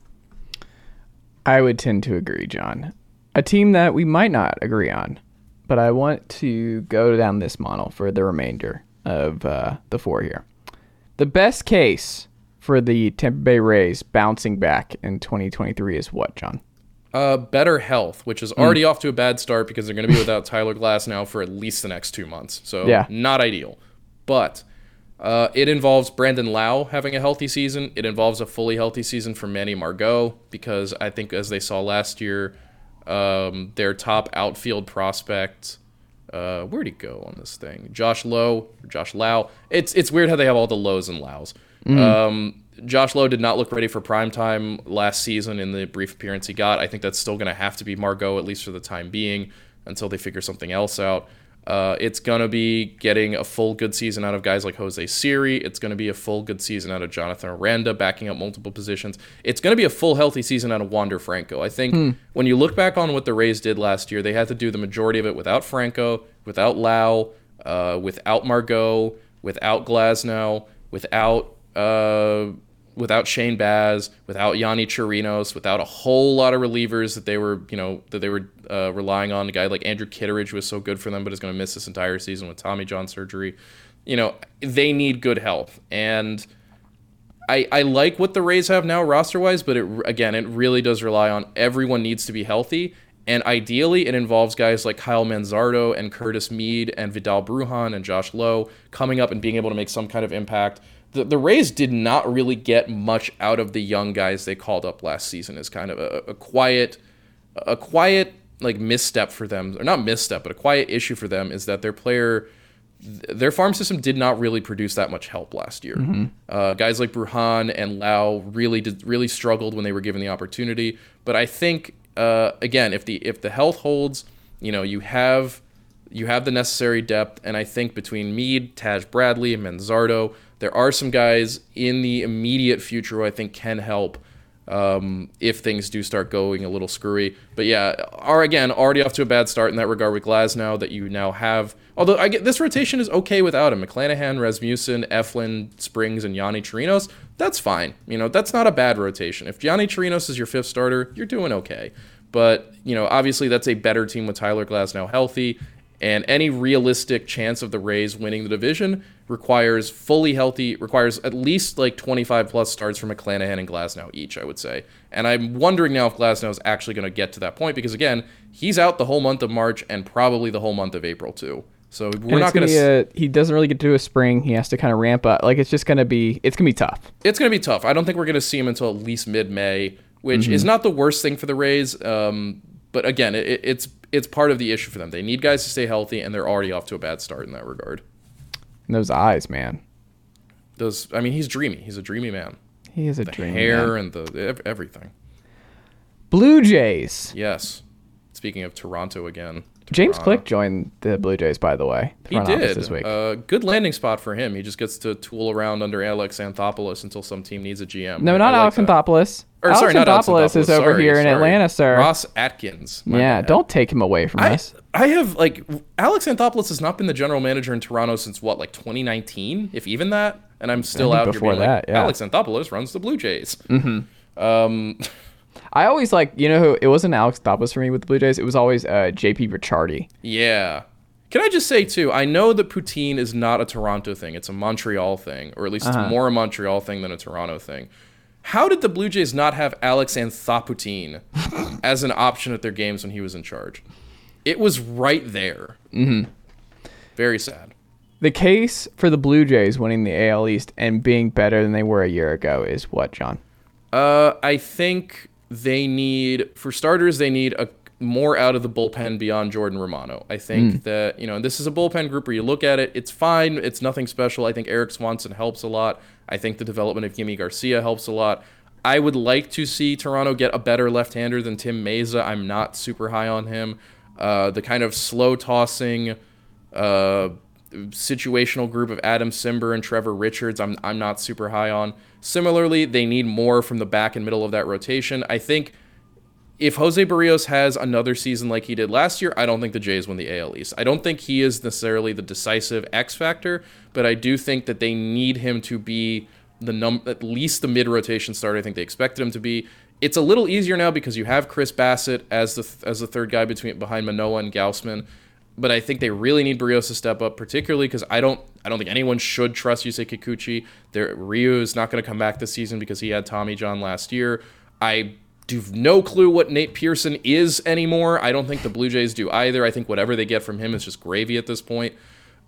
I would tend to agree, Jon. A team that we might not agree on, but I want to go down this model for the remainder of uh, the four here. The best case for the Tampa Bay Rays bouncing back in 2023 is what, Jon? Uh, better health, which is already off to a bad start because they're going to be without Tyler Glasnow for at least the next two months. So Yeah. not ideal. But uh, it involves Brandon Lowe having a healthy season. It involves a fully healthy season for Manny Margot because I think as they saw last year, um, their top outfield prospect. Uh, where'd he go on this thing? Josh Lowe, Josh Lau. It's it's weird how they have all the lows and lows. Um, Josh Lowe did not look ready for prime time last season in the brief appearance he got. I think that's still going to have to be Margot at least for the time being until they figure something else out. Uh, it's going to be getting a full good season out of guys like Jose Siri. It's going to be a full good season out of Jonathan Aranda, backing up multiple positions. It's going to be a full healthy season out of Wander Franco. I think when you look back on what the Rays did last year, they had to do the majority of it without Franco, without Lau, uh, without Margot, without Glasnow, without uh, without Shane Baz, without Yonny Chirinos, without a whole lot of relievers that they were, you know, that they were uh, relying on. A guy like Andrew Kittredge was so good for them, but is going to miss this entire season with Tommy John surgery. You know, they need good health, and I I like what the Rays have now roster wise, but it again it really does rely on everyone needs to be healthy. And ideally, it involves guys like Kyle Manzardo and Curtis Mead and Vidal Brujan and Josh Lowe coming up and being able to make some kind of impact the, the Rays did not really get much out of the young guys they called up last season as kind of a, a quiet a quiet like misstep for them or not misstep but a quiet issue for them is that their player their farm system did not really produce that much help last year. Uh, guys like Brujan and Lau really did, really struggled when they were given the opportunity. But I think uh, again, if the if the health holds, you know, you have you have the necessary depth, and I think between Mead, Taj Bradley, and Manzardo, there are some guys in the immediate future who I think can help um, if things do start going a little screwy. But yeah, are again already off to a bad start in that regard with Glasnow that you now have. Although I get this rotation is okay without him. McClanahan, Rasmussen, Eflin, Springs, and Yonny Chirinos. That's fine. You know that's not a bad rotation. If Yonny Chirinos is your fifth starter, you're doing okay. But you know obviously that's a better team with Tyler Glasnow healthy. And any realistic chance of the Rays winning the division requires fully healthy, requires at least like 25 plus starts from McClanahan and Glasnow each, I would say. And I'm wondering now if Glasnow is actually going to get to that point because, again, he's out the whole month of March and probably the whole month of April, too. So we're And not going to. he doesn't really get to do a spring. He has to kind of ramp up. Like it's just gonna be it's gonna be tough. It's going to be tough. I don't think we're going to see him until at least mid May, which is not the worst thing for the Rays. Um, but again, it, it's it's part of the issue for them. They need guys to stay healthy, and they're already off to a bad start in that regard. And those eyes, man. Those, I mean, he's dreamy. He's a dreamy man. He is a The dream. hair man. and the everything. Blue Jays. Yes. Speaking of Toronto again. James Toronto. Click joined the Blue Jays, by the way. the He did. this week. Uh, good landing spot for him. He just gets to tool around under Alex Anthopoulos until some team needs a GM. no, not like Alex that. Anthopoulos. Or Alex sorry, not Alex Anthopoulos is Anthopoulos. over Sorry, here in sorry. Atlanta, sir. Ross Atkins. Yeah, bad. don't take him away from I, us. I have like Alex Anthopoulos has not been the general manager in Toronto since what, like 2019, if even that. And I'm still out here before being like, yeah. Alex Anthopoulos runs the Blue Jays. Mm-hmm. Um, I always like, you know, who it wasn't Alex Anthopoulos for me with the Blue Jays. It was always uh, JP Ricciardi. Yeah. Can I just say too? I know that poutine is not a Toronto thing; it's a Montreal thing, or at least Uh-huh. it's more a Montreal thing than a Toronto thing. How did the Blue Jays not have Alex Anthopoutine as an option at their games when he was in charge. It was right there. Mm-hmm. Very sad. The case for the Blue Jays winning the AL East and being better than they were a year ago is what, Jon? Uh, I think they need, for starters, they need a more out of the bullpen beyond Jordan Romano. I think that, you know, this is a bullpen group where you look at it, it's fine, it's nothing special. I think Erik Swanson helps a lot. I think the development of Yimi Garcia helps a lot. I would like to see Toronto get a better left-hander than Tim Mayza. I'm not super high on him. Uh, the kind of slow tossing, uh, situational group of Adam Cimber and Trevor Richards, I'm I'm not super high on. Similarly, they need more from the back and middle of that rotation. I think if Jose Berrios has another season like he did last year, I don't think the Jays win the AL East. I don't think he is necessarily the decisive X factor, but I do think that they need him to be the num at least the mid rotation starter. I think they expected him to be. It's a little easier now because you have Chris Bassitt as the as the third guy between behind Manoah and Gausman. But I think they really need Berrios to step up, particularly because I don't I don't think anyone should trust Yusei Kikuchi. There Ryu is not going to come back this season because he had Tommy John last year. I do have no clue what Nate Pearson is anymore. I don't think the Blue Jays do either. I think whatever they get from him is just gravy at this point.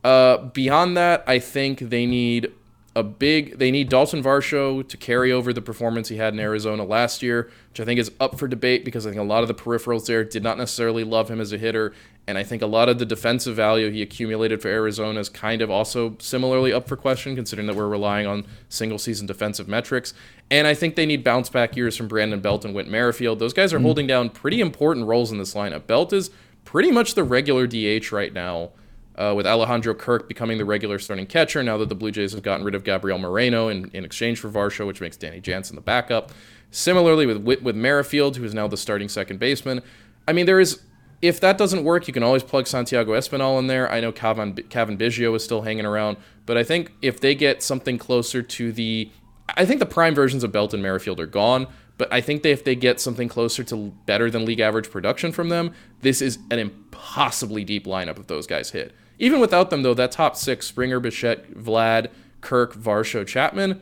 Uh, beyond that, I think they need a big. They need Dalton Varsho to carry over the performance he had in Arizona last year, which I think is up for debate because I think a lot of the peripherals there did not necessarily love him as a hitter, and I think a lot of the defensive value he accumulated for Arizona is kind of also similarly up for question, considering that we're relying on single season defensive metrics. And I think they need bounce back years from Brandon Belt and Whit Merrifield. Those guys are mm-hmm. holding down pretty important roles in this lineup. Belt is pretty much the regular DH right now uh, with Alejandro Kirk becoming the regular starting catcher now that the Blue Jays have gotten rid of Gabriel Moreno in, in exchange for Varsho, which makes Danny Jansen the backup. Similarly, with with, Merrifield, who is now the starting second baseman. I mean, there is. If that doesn't work, you can always plug Santiago Espinal in there. I know Calvin, Cavan Biggio is still hanging around, but I think if they get something closer to the, I think the prime versions of Belt and Merrifield are gone. But I think that if they get something closer to better than league average production from them, this is an impossibly deep lineup if those guys hit. Even without them, though, that top six Springer, Bichette, Vlad, Kirk, Varsho, Chapman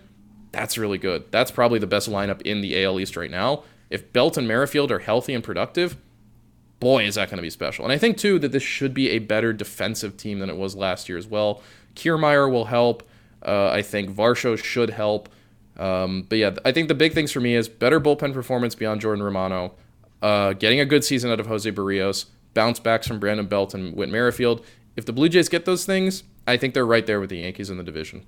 that's really good. That's probably the best lineup in the AL East right now. If Belt and Merrifield are healthy and productive, boy, is that going to be special. And I think, too, that this should be a better defensive team than it was last year as well. Kiermaier will help. Uh, I think Varsho should help. Um, but yeah, I think the big things for me is better bullpen performance beyond Jordan Romano, uh, getting a good season out of Jose Berrios, bounce backs from Brandon Belt and Whit Merrifield. If the Blue Jays get those things, I think they're right there with the Yankees in the division.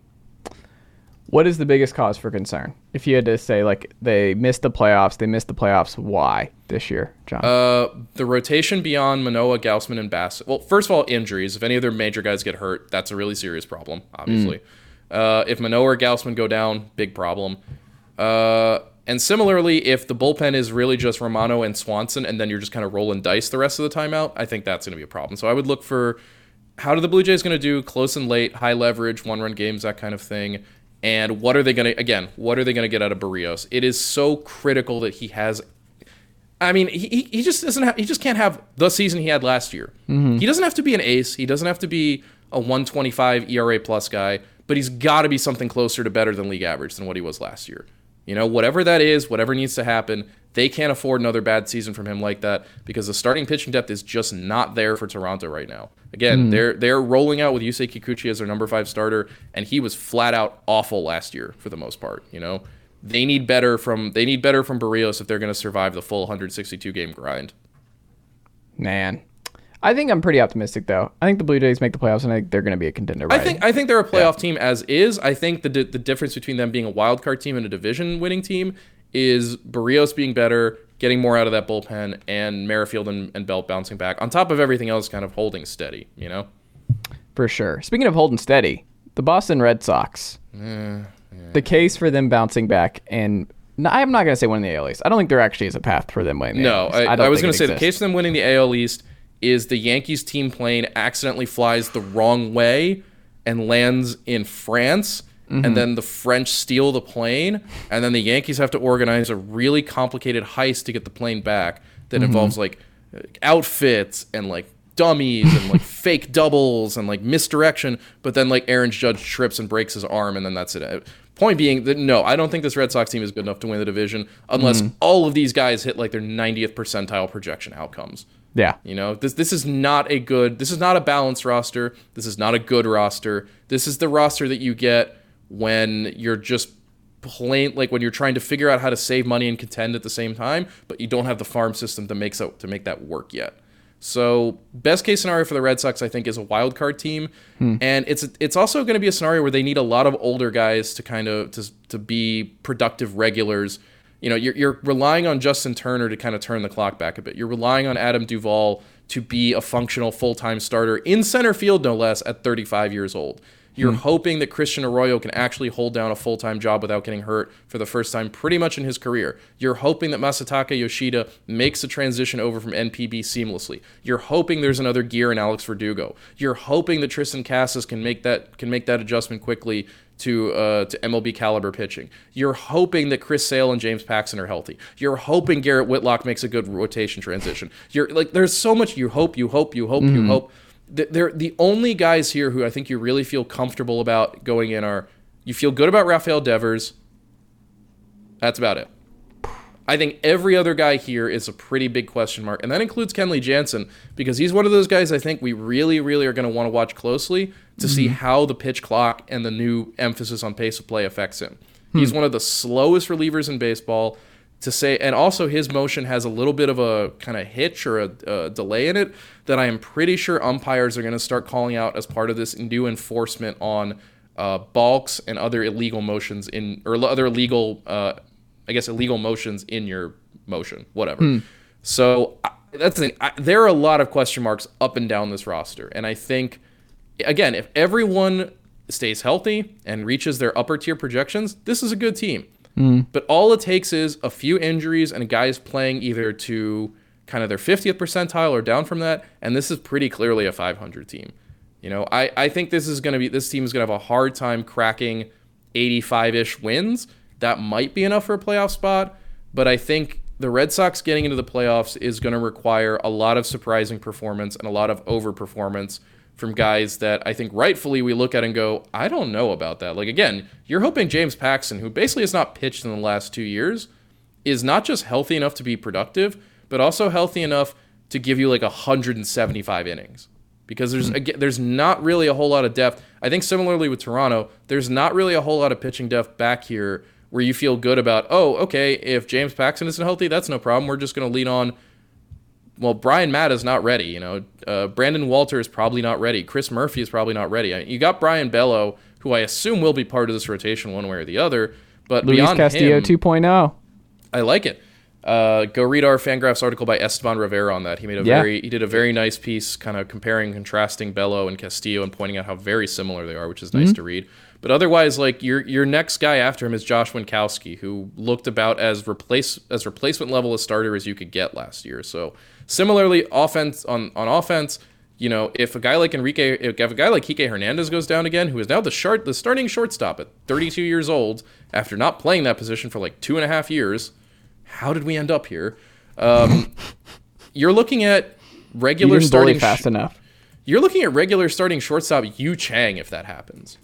What is the biggest cause for concern? If you had to say, like, they missed the playoffs, they missed the playoffs, why this year, Jon? Uh, the rotation beyond Manoah, Gausman, and Bass. Well, first of all, injuries. If any of their major guys get hurt, that's a really serious problem, obviously. Uh, if Manoah or Gausman go down, big problem. Uh, and similarly, if the bullpen is really just Romano and Swanson, and then you're just kind of rolling dice the rest of the time out, I think that's going to be a problem. So I would look for how do the Blue Jays going to do close and late, high leverage, one run games, that kind of thing. And what are they going to, again, what are they going to get out of Berrios? It is so critical that he has. I mean, he, he just doesn't have, he just can't have the season he had last year. Mm-hmm. He doesn't have to be an ace. He doesn't have to be a 125 ERA plus guy, but he's got to be something closer to better than league average than what he was last year. You know, whatever that is, whatever needs to happen, they can't afford another bad season from him like that because the starting pitching depth is just not there for Toronto right now. Again, hmm. they're they're rolling out with Yusei Kikuchi as their number five starter, and he was flat out awful last year for the most part. You know, they need better from they need better from Berrios if they're going to survive the full 162 game grind. Man. I think I'm pretty optimistic, though. I think the Blue Jays make the playoffs, and I think they're going to be a contender. I think I think they're a playoff team as is. I think the the difference between them being a wild card team and a division winning team is Berrios being better, getting more out of that bullpen, and Merrifield and, and Belt bouncing back. On top of everything else, kind of holding steady. You know. For sure. Speaking of holding steady, the Boston Red Sox. Eh, the case for them bouncing back, and no, I'm not going to say winning the AL East. I don't think there actually is a path for them winning the No. I, don't I was going to say the case for them winning the AL East is the Yankees team plane accidentally flies the wrong way and lands in France. Mm-hmm. And then the French steal the plane, and then the Yankees have to organize a really complicated heist to get the plane back that Mm-hmm. involves like outfits and like dummies and like fake doubles and like misdirection, but then like Aaron Judge trips and breaks his arm, and then that's it. Point being that no, I don't think this Red Sox team is good enough to win the division unless all of these guys hit like their 90th percentile projection outcomes. Yeah. You know, this this is not a good, this is not a balanced roster. This is not a good roster. This is the roster that you get when you're just plain like when you're trying to figure out how to save money and contend at the same time, but you don't have the farm system to make so to make that work yet. So best case scenario for the Red Sox, I think, is a wild card team, hmm. and it's it's also going to be a scenario where they need a lot of older guys to kind of to to be productive regulars. You know, you're you're relying on Justin Turner to kind of turn the clock back a bit. You're relying on Adam Duvall to be a functional full time starter in center field, no less, at 35 years old. You're hoping that Christian Arroyo can actually hold down a full time job without getting hurt for the first time pretty much in his career. You're hoping that Masataka Yoshida makes the transition over from NPB seamlessly. You're hoping there's another gear in Alex Verdugo. You're hoping that Triston Casas can make that can make that adjustment quickly to uh, to MLB caliber pitching. You're hoping that Chris Sale and James Paxton are healthy. You're hoping Garrett Whitlock makes a good rotation transition. You're like there's so much you hope, you hope, you hope, you hope they're the only guys here who I think you really feel comfortable about going in are you feel good about Rafael Devers. That's about it. I think every other guy here is a pretty big question mark, and that includes Kenley Jansen because he's one of those guys I think we really, really are going to want to watch closely to see mm-hmm. how the pitch clock and the new emphasis on pace of play affects him. He's hmm. one of the slowest relievers in baseball to say, and also his motion has a little bit of a kind of hitch or a, a delay in it that I am pretty sure umpires are going to start calling out as part of this new enforcement on uh, balks and other illegal motions in or other illegal, uh, I guess, illegal motions in your motion, whatever. So I, that's the thing. I, there are a lot of question marks up and down this roster, and I think, again, if everyone stays healthy and reaches their upper tier projections, this is a good team. Mm. But all it takes is a few injuries and guys playing either to kind of their 50th percentile or down from that, and this is pretty clearly a 500 team. You know, I, I think this is going to be this team is going to have a hard time cracking 85-ish wins. That might be enough for a playoff spot, but I think the Red Sox getting into the playoffs is going to require a lot of surprising performance and a lot of overperformance from guys that I think rightfully we look at and go, I don't know about that. Like again, you're hoping James Paxton, who basically has not pitched in the last two years, is not just healthy enough to be productive, but also healthy enough to give you like 175 innings. Because there's hmm. again, there's not really a whole lot of depth. I think similarly with Toronto, there's not really a whole lot of pitching depth back here where you feel good about, oh, okay, if James Paxton isn't healthy, that's no problem. We're just going to lean on well, Bryan Mata is not ready. You know, uh, Brandon Walter is probably not ready. Chris Murphy is probably not ready. I- You got Brayan Bello, who I assume will be part of this rotation one way or the other. But Luis beyond Castillo him, 2.0. I like it. Uh, go read our Fangraphs article by Esteban Rivera on that. He made a Yeah. very he did a very nice piece, kind of comparing, contrasting Bello and Castillo, and pointing out how very similar they are, which is nice to read. But otherwise, like your your next guy after him is Josh Winkowski, who looked about as replace as replacement level a starter as you could get last year. So similarly, offense on on offense, you know, if a guy like Enrique, if a guy like Kike Hernandez goes down again, who is now the short the starting shortstop at 32 years old after not playing that position for like two and a half years, how did we end up here? Um, you're looking at regular starting fast enough. you're looking at regular starting shortstop Yu Chang if that happens.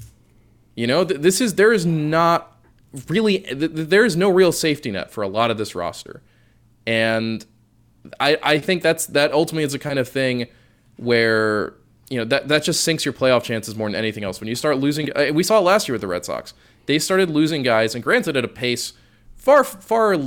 You know, th- this is there is not really th- there is no real safety net for a lot of this roster, and I I think that's that ultimately is the kind of thing where you know that that just sinks your playoff chances more than anything else. When you start losing, uh, we saw it last year with the Red Sox. They started losing guys, and granted at a pace far far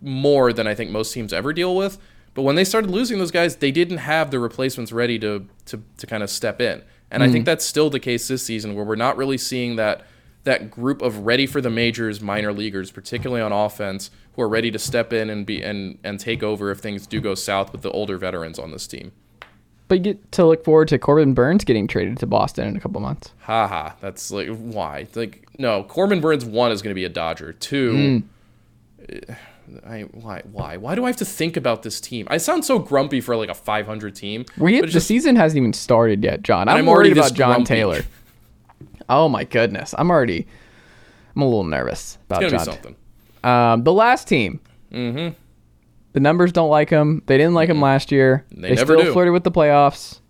more than I think most teams ever deal with. But when they started losing those guys, they didn't have the replacements ready to to, to kind of step in. And I think that's still the case this season, where we're not really seeing that that group of ready for the majors minor leaguers, particularly on offense, who are ready to step in and be and and take over if things do go south with the older veterans on this team. But you get to look forward to Corbin Burnes getting traded to Boston in a couple months. Haha, that's like why? Like no, Corbin Burnes one is going to be a Dodger. Two, Hmm. I why why why do I have to think about this team? I sound so grumpy for like a 500 team. We but the just- season hasn't even started yet, Jon. I'm, I'm already worried this about Jon grumpy. Tayler. Oh my goodness, I'm already. I'm a little nervous about Jon. Um, the last team. Mm-hmm. The numbers don't like him. They didn't like him last year. They They, still do. flirted with the playoffs.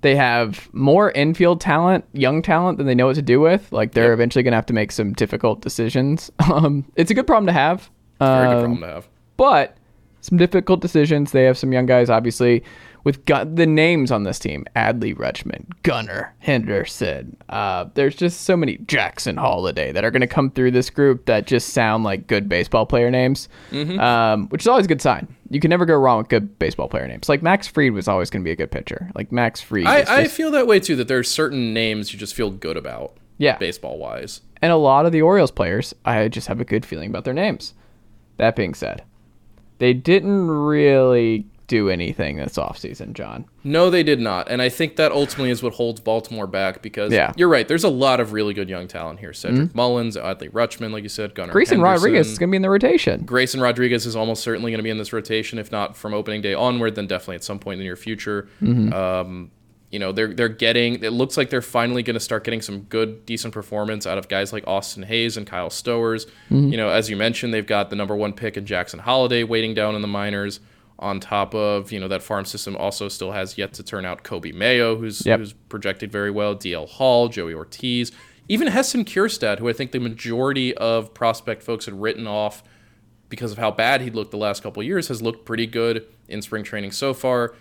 They have more infield talent, young talent than they know what to do with. Like they're Yep. eventually going to have to make some difficult decisions. Um, it's a good problem to have. Very good Um, problem to have. but some difficult decisions. They have some young guys, obviously, with the names on this team: Adley Rutschman, Gunnar Henderson. Uh, there's just so many Jackson Holliday that are going to come through this group that just sound like good baseball player names, Mm-hmm. um, which is always a good sign. You can never go wrong with good baseball player names. Like Max Fried was always going to be a good pitcher. Like Max Fried. is I, I feel that way too. That there's certain names you just feel good about. Yeah. Baseball wise. and a lot of the Orioles players, I just have a good feeling about their names. That being said, they didn't really do anything this offseason, Jon. No, they did not, and I think that ultimately is what holds Baltimore back because Yeah. you're right. There's a lot of really good young talent here. Cedric mm-hmm. Mullins, Adley Rutschman, like you said, Gunnar Grayson Henderson. Rodriguez is going to be in the rotation. Grayson Rodriguez is almost certainly going to be in this rotation, if not from opening day onward, then definitely at some point in the near future. Mm-hmm. Um, you know, they're they're getting. It looks like they're finally going to start getting some good, decent performance out of guys like Austin Hays and Kyle Stowers. Mm-hmm. You know, as you mentioned, they've got the number one pick in Jackson Holliday waiting down in the minors. On top of you know that farm system also still has yet to turn out Coby Mayo, who's Yep. who's projected very well. DL Hall, Joey Ortiz, even Heston Kjerstad, who I think the majority of prospect folks had written off because of how bad he'd looked the last couple of years, has looked pretty good in spring training so far.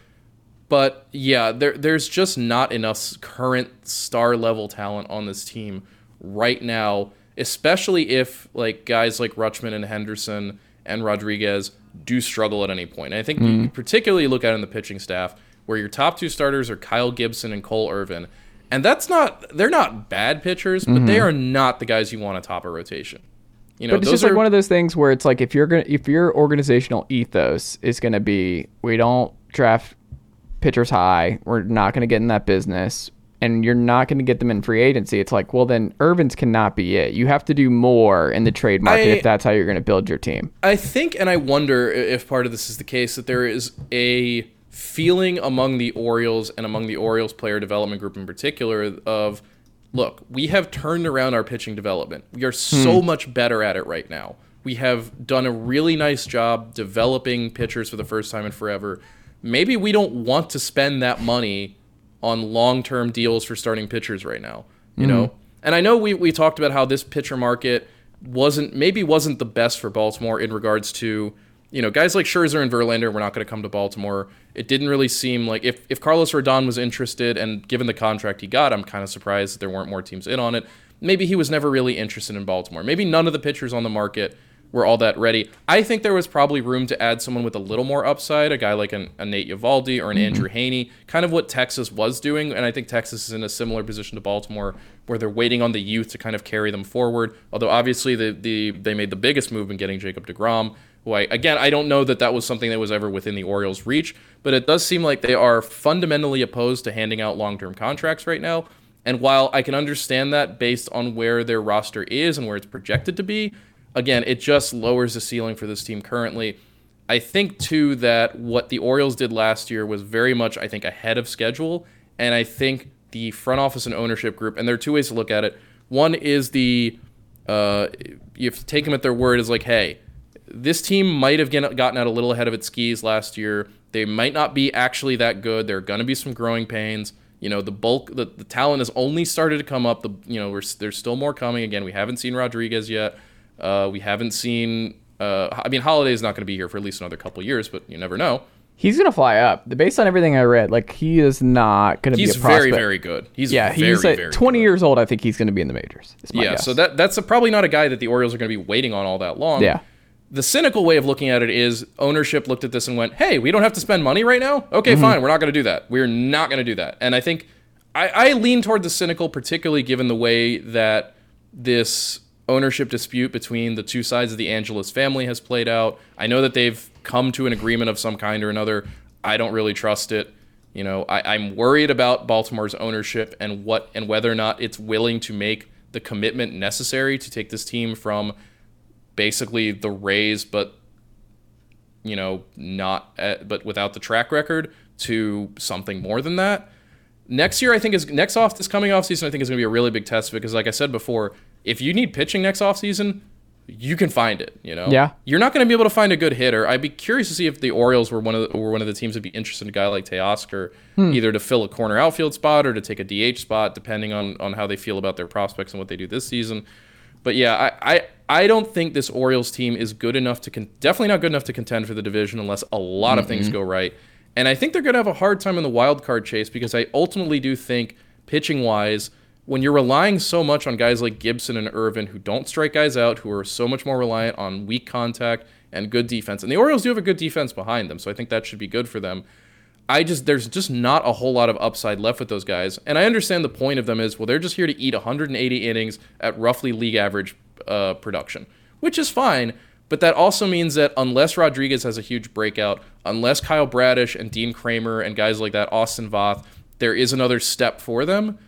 But yeah, there there's just not enough current star level talent on this team right now, especially if like guys like Rutschman and Henderson and Rodriguez do struggle at any point. And I think you hmm. particularly look at in the pitching staff where your top two starters are Kyle Gibson and Cole Irvin. And that's not they're not bad pitchers, but they mm-hmm. are not the guys you want to top a rotation. You know, But it's those just like one of those things where it's like if you're gonna if your organizational ethos is gonna be we don't draft pitchers high, we're not gonna get in that business, and you're not gonna get them in free agency. It's like well then Irvin's cannot be it. You have to do more in the trade market I- if that's how you're gonna build your team. I think, and I wonder if part of this is the case, that there is a feeling among the Orioles and among the Orioles player development group in particular of, look, we have turned around our pitching development. We are so hmm. much better at it right now. We have done a really nice job developing pitchers for the first time in forever. Maybe we don't want to spend that money on long-term deals for starting pitchers right now. You know, mm-hmm. and I know we we talked about how this pitcher market wasn't maybe wasn't the best for Baltimore in regards to you know guys like Scherzer and Verlander were not going to come to Baltimore. It didn't really seem like if if Carlos Rodon was interested and given the contract he got, I'm kind of surprised that there weren't more teams in on it. Maybe he was never really interested in Baltimore. Maybe none of the pitchers on the market were all that ready. I think there was probably room to add someone with a little more upside, a guy like an, a Nate Eovaldi or an mm-hmm. Andrew Heaney, kind of what Texas was doing. And I think Texas is in a similar position to Baltimore, where they're waiting on the youth to kind of carry them forward. Although obviously the, the they made the biggest move in getting Jacob Degrom, who I again I don't know that that was something that was ever within the Orioles' reach, but it does seem like they are fundamentally opposed to handing out long-term contracts right now. And while I can understand that based on where their roster is and where it's projected to be, again, it just lowers the ceiling for this team currently. I think too that what the Orioles did last year was very much, I think, ahead of schedule. And I think the front office and ownership group, and there are two ways to look at it. One is the uh, you have to take them at their word is like, hey, this team might have gotten out a little ahead of its skis last year. They might not be actually that good. There are going to be some growing pains. You know, the bulk, the, the talent has only started to come up. The you know, there's still more coming. Again, we haven't seen Rodriguez yet. Uh, we haven't seen. Uh, I mean, Holliday's not going to be here for at least another couple of years, but you never know. He's gonna fly up. Based on everything I read, like he is not gonna He's be a prospect. very, very good. He's yeah. very, He's 20 good. years old. I think he's gonna be in the majors. Yeah, guess. so that that's a, probably not a guy that the Orioles are going to be waiting on all that long. Yeah. The cynical way of looking at it is ownership looked at this and went, "Hey, we don't have to spend money right now. Okay, fine, we're not going to do that. We're not going to do that." And I think I, I lean toward the cynical, particularly given the way that this ownership dispute between the two sides of the Angelos family has played out. I know that they've come to an agreement of some kind or another. I don't really trust it. You know, I, I'm worried about Baltimore's ownership and what and whether or not it's willing to make the commitment necessary to take this team from basically the Rays, but you know, not uh, but without the track record to something more than that. Next year, I think is next off this coming off season. I think is going to be a really big test because, like I said before, if you need pitching next off season, you can find it. You know, Yeah. You're not going to be able to find a good hitter. I'd be curious to see if the Orioles were one of the, were one of the teams that'd be interested in a guy like Teoscar, hmm. either to fill a corner outfield spot or to take a DH spot, depending on on how they feel about their prospects and what they do this season. But yeah, I, I I don't think this Orioles team is good enough to con- definitely not good enough to contend for the division unless a lot of things go right. And I think they're going to have a hard time in the wild card chase because I ultimately do think pitching wise, when you're relying so much on guys like Gibson and Irvin who don't strike guys out, who are so much more reliant on weak contact and good defense, and the Orioles do have a good defense behind them, so I think that should be good for them. I just there's just not a whole lot of upside left with those guys, and I understand the point of them is well they're just here to eat 180 innings at roughly league average uh, production, which is fine. But that also means that unless Rodriguez has a huge breakout, unless Kyle Bradish and Dean Kremer and guys like that, Austin Voth, there is another step for them.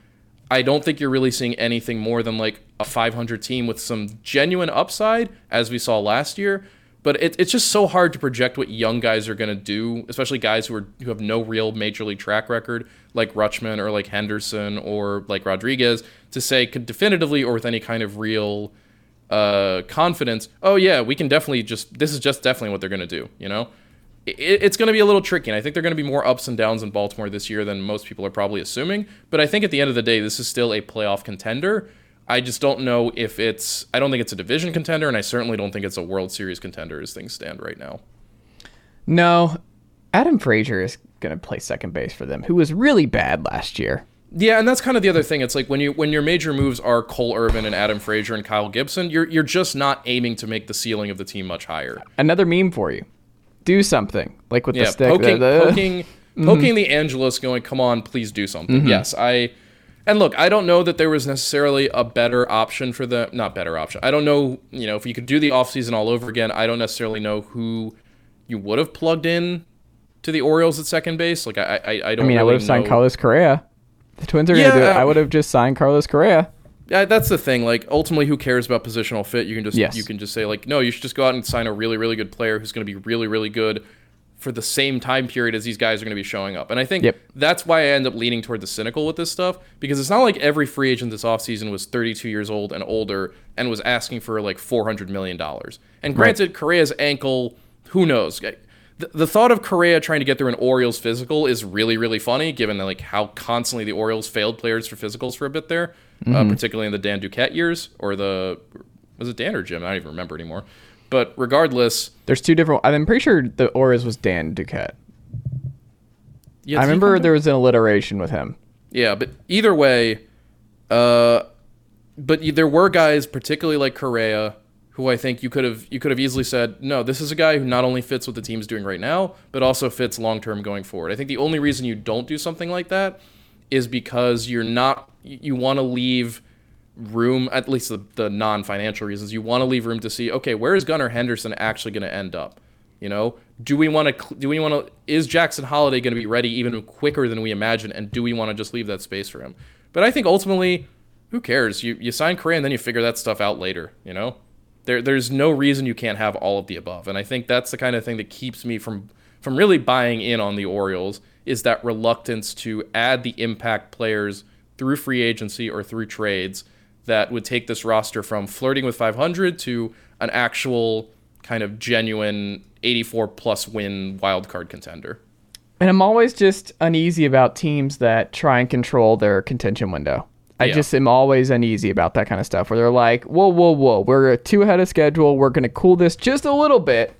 I don't think you're really seeing anything more than like a 500 team with some genuine upside, as we saw last year. But it, it's just so hard to project what young guys are going to do, especially guys who are who have no real major league track record, like Rutschman or like Henderson or like Rodriguez, to say could definitively or with any kind of real uh, confidence. Oh yeah, we can definitely just this is just definitely what they're going to do. You know, it's going to be a little tricky. And I think they're going to be more ups and downs in Baltimore this year than most people are probably assuming. But I think at the end of the day, this is still a playoff contender. I just don't know if it's. I don't think it's a division contender, and I certainly don't think it's a World Series contender as things stand right now. No, Adam Frazier is going to play second base for them, who was really bad last year. Yeah, and that's kind of the other thing. It's like when you when your major moves are Cole Irvin and Adam Frazier and Kyle Gibson, you're you're just not aiming to make the ceiling of the team much higher. Another meme for you. Do something like with Yeah, the stick. poking, the- the- poking, mm-hmm. poking the Angelos, going, "Come on, please do something." Mm-hmm. Yes, I. And look, I don't know that there was necessarily a better option for the not better option. I don't know, you know, if you could do the offseason all over again, I don't necessarily know who you would have plugged in to the Orioles at second base. Like I, I, I don't. I mean, I would have signed. Carlos Correa. The Twins are going to do it. I um, would have just signed Carlos Correa. Yeah, that's the thing. Like ultimately, who cares about positional fit? You can just Yes. you can just say like, no, you should just go out and sign a really really good player who's going to be really really good for the same time period as these guys are going to be showing up. And I think Yep. that's why I end up leaning toward the cynical with this stuff because it's not like every free agent this offseason was 32 years old and older and was asking for like 400 million dollars. And granted, Correa's ankle, who knows? The, the thought of Correa trying to get through an Orioles physical is really, really funny, given like how constantly the Orioles failed players for physicals for a bit there, uh, particularly in the Dan Duquette years, or the was it Dan or Jim? I don't even remember anymore. But regardless, There's two different. I'm pretty sure the Orioles was Dan Duquette. yeah, I remember there was an alliteration with him. Yeah, but either way, uh, but there were guys, particularly like Correa, who I think you could have you could have easily said, no, this is a guy who not only fits what the team's doing right now, but also fits long term going forward. I think the only reason you don't do something like that is because you're not you, want to leave room, at least the, the non financial reasons, you want to leave room to see, okay, where is Gunnar Henderson actually going to end up? You know, do we want to? Do we want to? Is Jackson Holliday going to be ready even quicker than we imagine? And do we want to just leave that space for him? But I think ultimately, who cares? You you sign Correa and then you figure that stuff out later. You know, there there's no reason you can't have all of the above. And I think that's the kind of thing that keeps me from from really buying in on the Orioles is that reluctance to add the impact players through free agency or through trades that would take this roster from flirting with 500 to an actual kind of genuine 84 plus win wild card contender. And I'm always just uneasy about teams that try and control their contention window. I Yeah. just am always uneasy about that kind of stuff where they're like, whoa, whoa, whoa, we're two ahead of schedule. We're going to cool this just a little bit.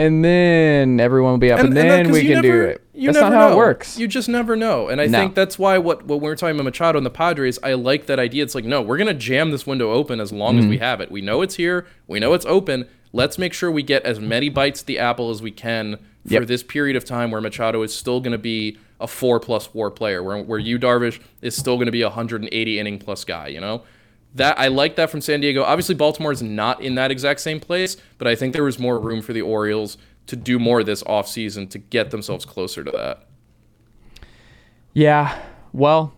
And then everyone will be up, and, that- we can never- do it. You That's not how know. it works. You just never know. And I No. think that's why what when we were talking about Machado and the Padres, I like that idea. It's like, no, we're gonna jam this window open as long as we Mm-hmm. have it. We know it's here. We know it's open. Let's make sure we get as many bites at the apple as we can for Yep. this period of time where Machado is still gonna be a four plus war player, where where Yu Darvish is still gonna be a 180 inning plus guy, you know? That I like that from San Diego. Obviously, Baltimore is not in that exact same place, but I think there was more room for the Orioles to do more this offseason to get themselves closer to that. Yeah. Well,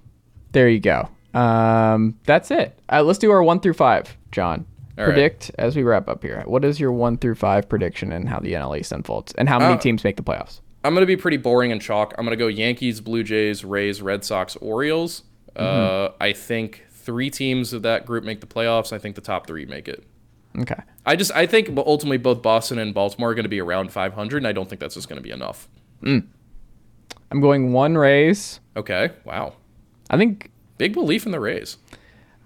there you go. Um, that's it. Uh, let's do our one through five, Jon. All right. Predict as we wrap up here. What is your one through five prediction and how the NL East unfolds, and how many Uh, teams make the playoffs? I'm going to be pretty boring and chalk. I'm going to go Yankees, Blue Jays, Rays, Red Sox, Orioles. Uh, I think three teams of that group make the playoffs. I think the top three make it. Okay. I just I think ultimately both Boston and Baltimore are going to be around 500, and I don't think that's just going to be enough. I'm going one Rays. Okay, wow, I think big belief in the Rays.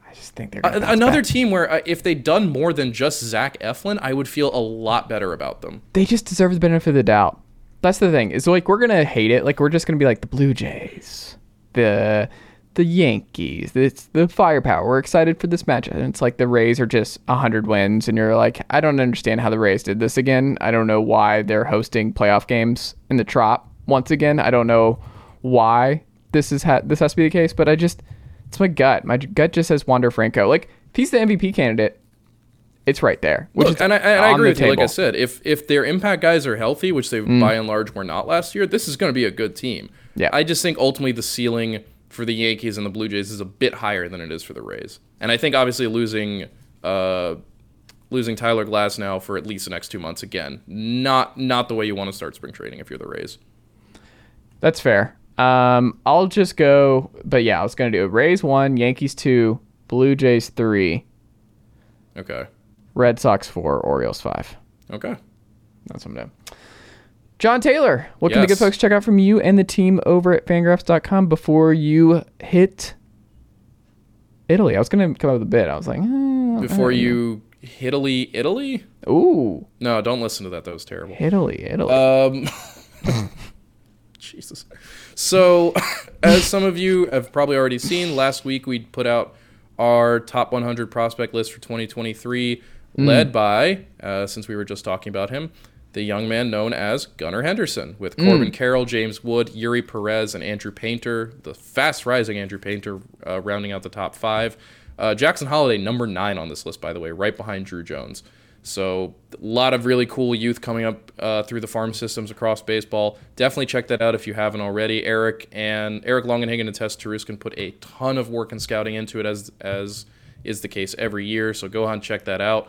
I just think they're bounce another back. team where uh, if they'd done more than just Zach Eflin, I would feel a lot better about them. they just deserve the benefit of the doubt. That's the thing. Is like we're gonna hate it. Like we're just gonna be like the Blue Jays, the the Yankees, it's the firepower. We're excited for this matchup. And it's like the Rays are just hundred wins, and you're like, I don't understand how the Rays did this again. I don't know why they're hosting playoff games in the Trop once again. I don't know why this is ha- this has to be the case, but I just it's my gut. My gut just says Wander Franco. Like if he's the MVP candidate, it's right there. Which Look, is and I, and I agree with you. Like I. Mm. said, if if their impact guys are healthy, which they by and large were not last year, this is going to be a good team. Yeah. I just think ultimately the ceiling for the Yankees and the Blue Jays is a bit higher than it is for the Rays. And I think obviously losing uh losing Tyler Glasnow for at least the next two months again, not not the way you want to start spring training if you're the Rays. That's fair. Um, I'll just go, but yeah, I was gonna do Rays one, Yankees two, Blue Jays three, Okay. Red Sox four, Orioles five. Okay. That's what I'm doing. Jon Tayler, what can the good folks check out from you and the team over at Fangraphs.com before you hit Italy? I was gonna come up with a bit. I was like, eh, Before you hit Italy, Italy? ooh, No, don't listen to that. That was terrible. Italy, Italy. Um, Jesus. So, as some of you have probably already seen, last week we put out our top 100 prospect list for 2023, led by, uh, since we were just talking about him, the young man known as Gunnar Henderson, with Corbin Carroll, James Wood, Eury Perez, and Andrew Painter, the fast rising Andrew Painter, uh, rounding out the top five. Uh, Jackson Holliday, number nine on this list, by the way, right behind Drew Jones. So a lot of really cool youth coming up uh, through the farm systems across baseball. Definitely check that out if you haven't already. Eric and Eric Longenhagen and Tess Taruskin put a ton of work and scouting into it, as as is the case every year. So go on and check that out.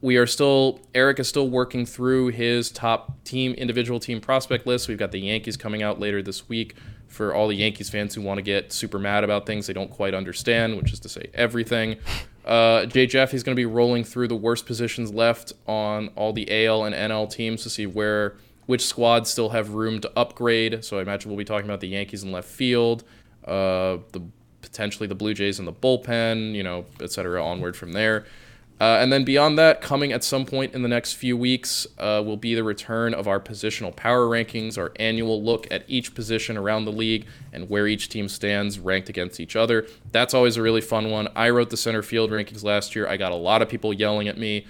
We are still Eric is still working through his top team individual team prospect list. We've got the Yankees coming out later this week for all the Yankees fans who want to get super mad about things they don't quite understand, which is to say everything. Uh, Jay Jaffe, he's going to be rolling through the worst positions left on all the AL and NL teams to see where which squads still have room to upgrade. So I imagine we'll be talking about the Yankees in left field, uh, the potentially the Blue Jays in the bullpen, you know, et cetera, onward from there. Uh, and then beyond that, coming at some point in the next few weeks, uh, will be the return of our positional power rankings, our annual look at each position around the league and where each team stands ranked against each other. That's always a really fun one. I wrote the center field rankings last year. I got a lot of people yelling at me.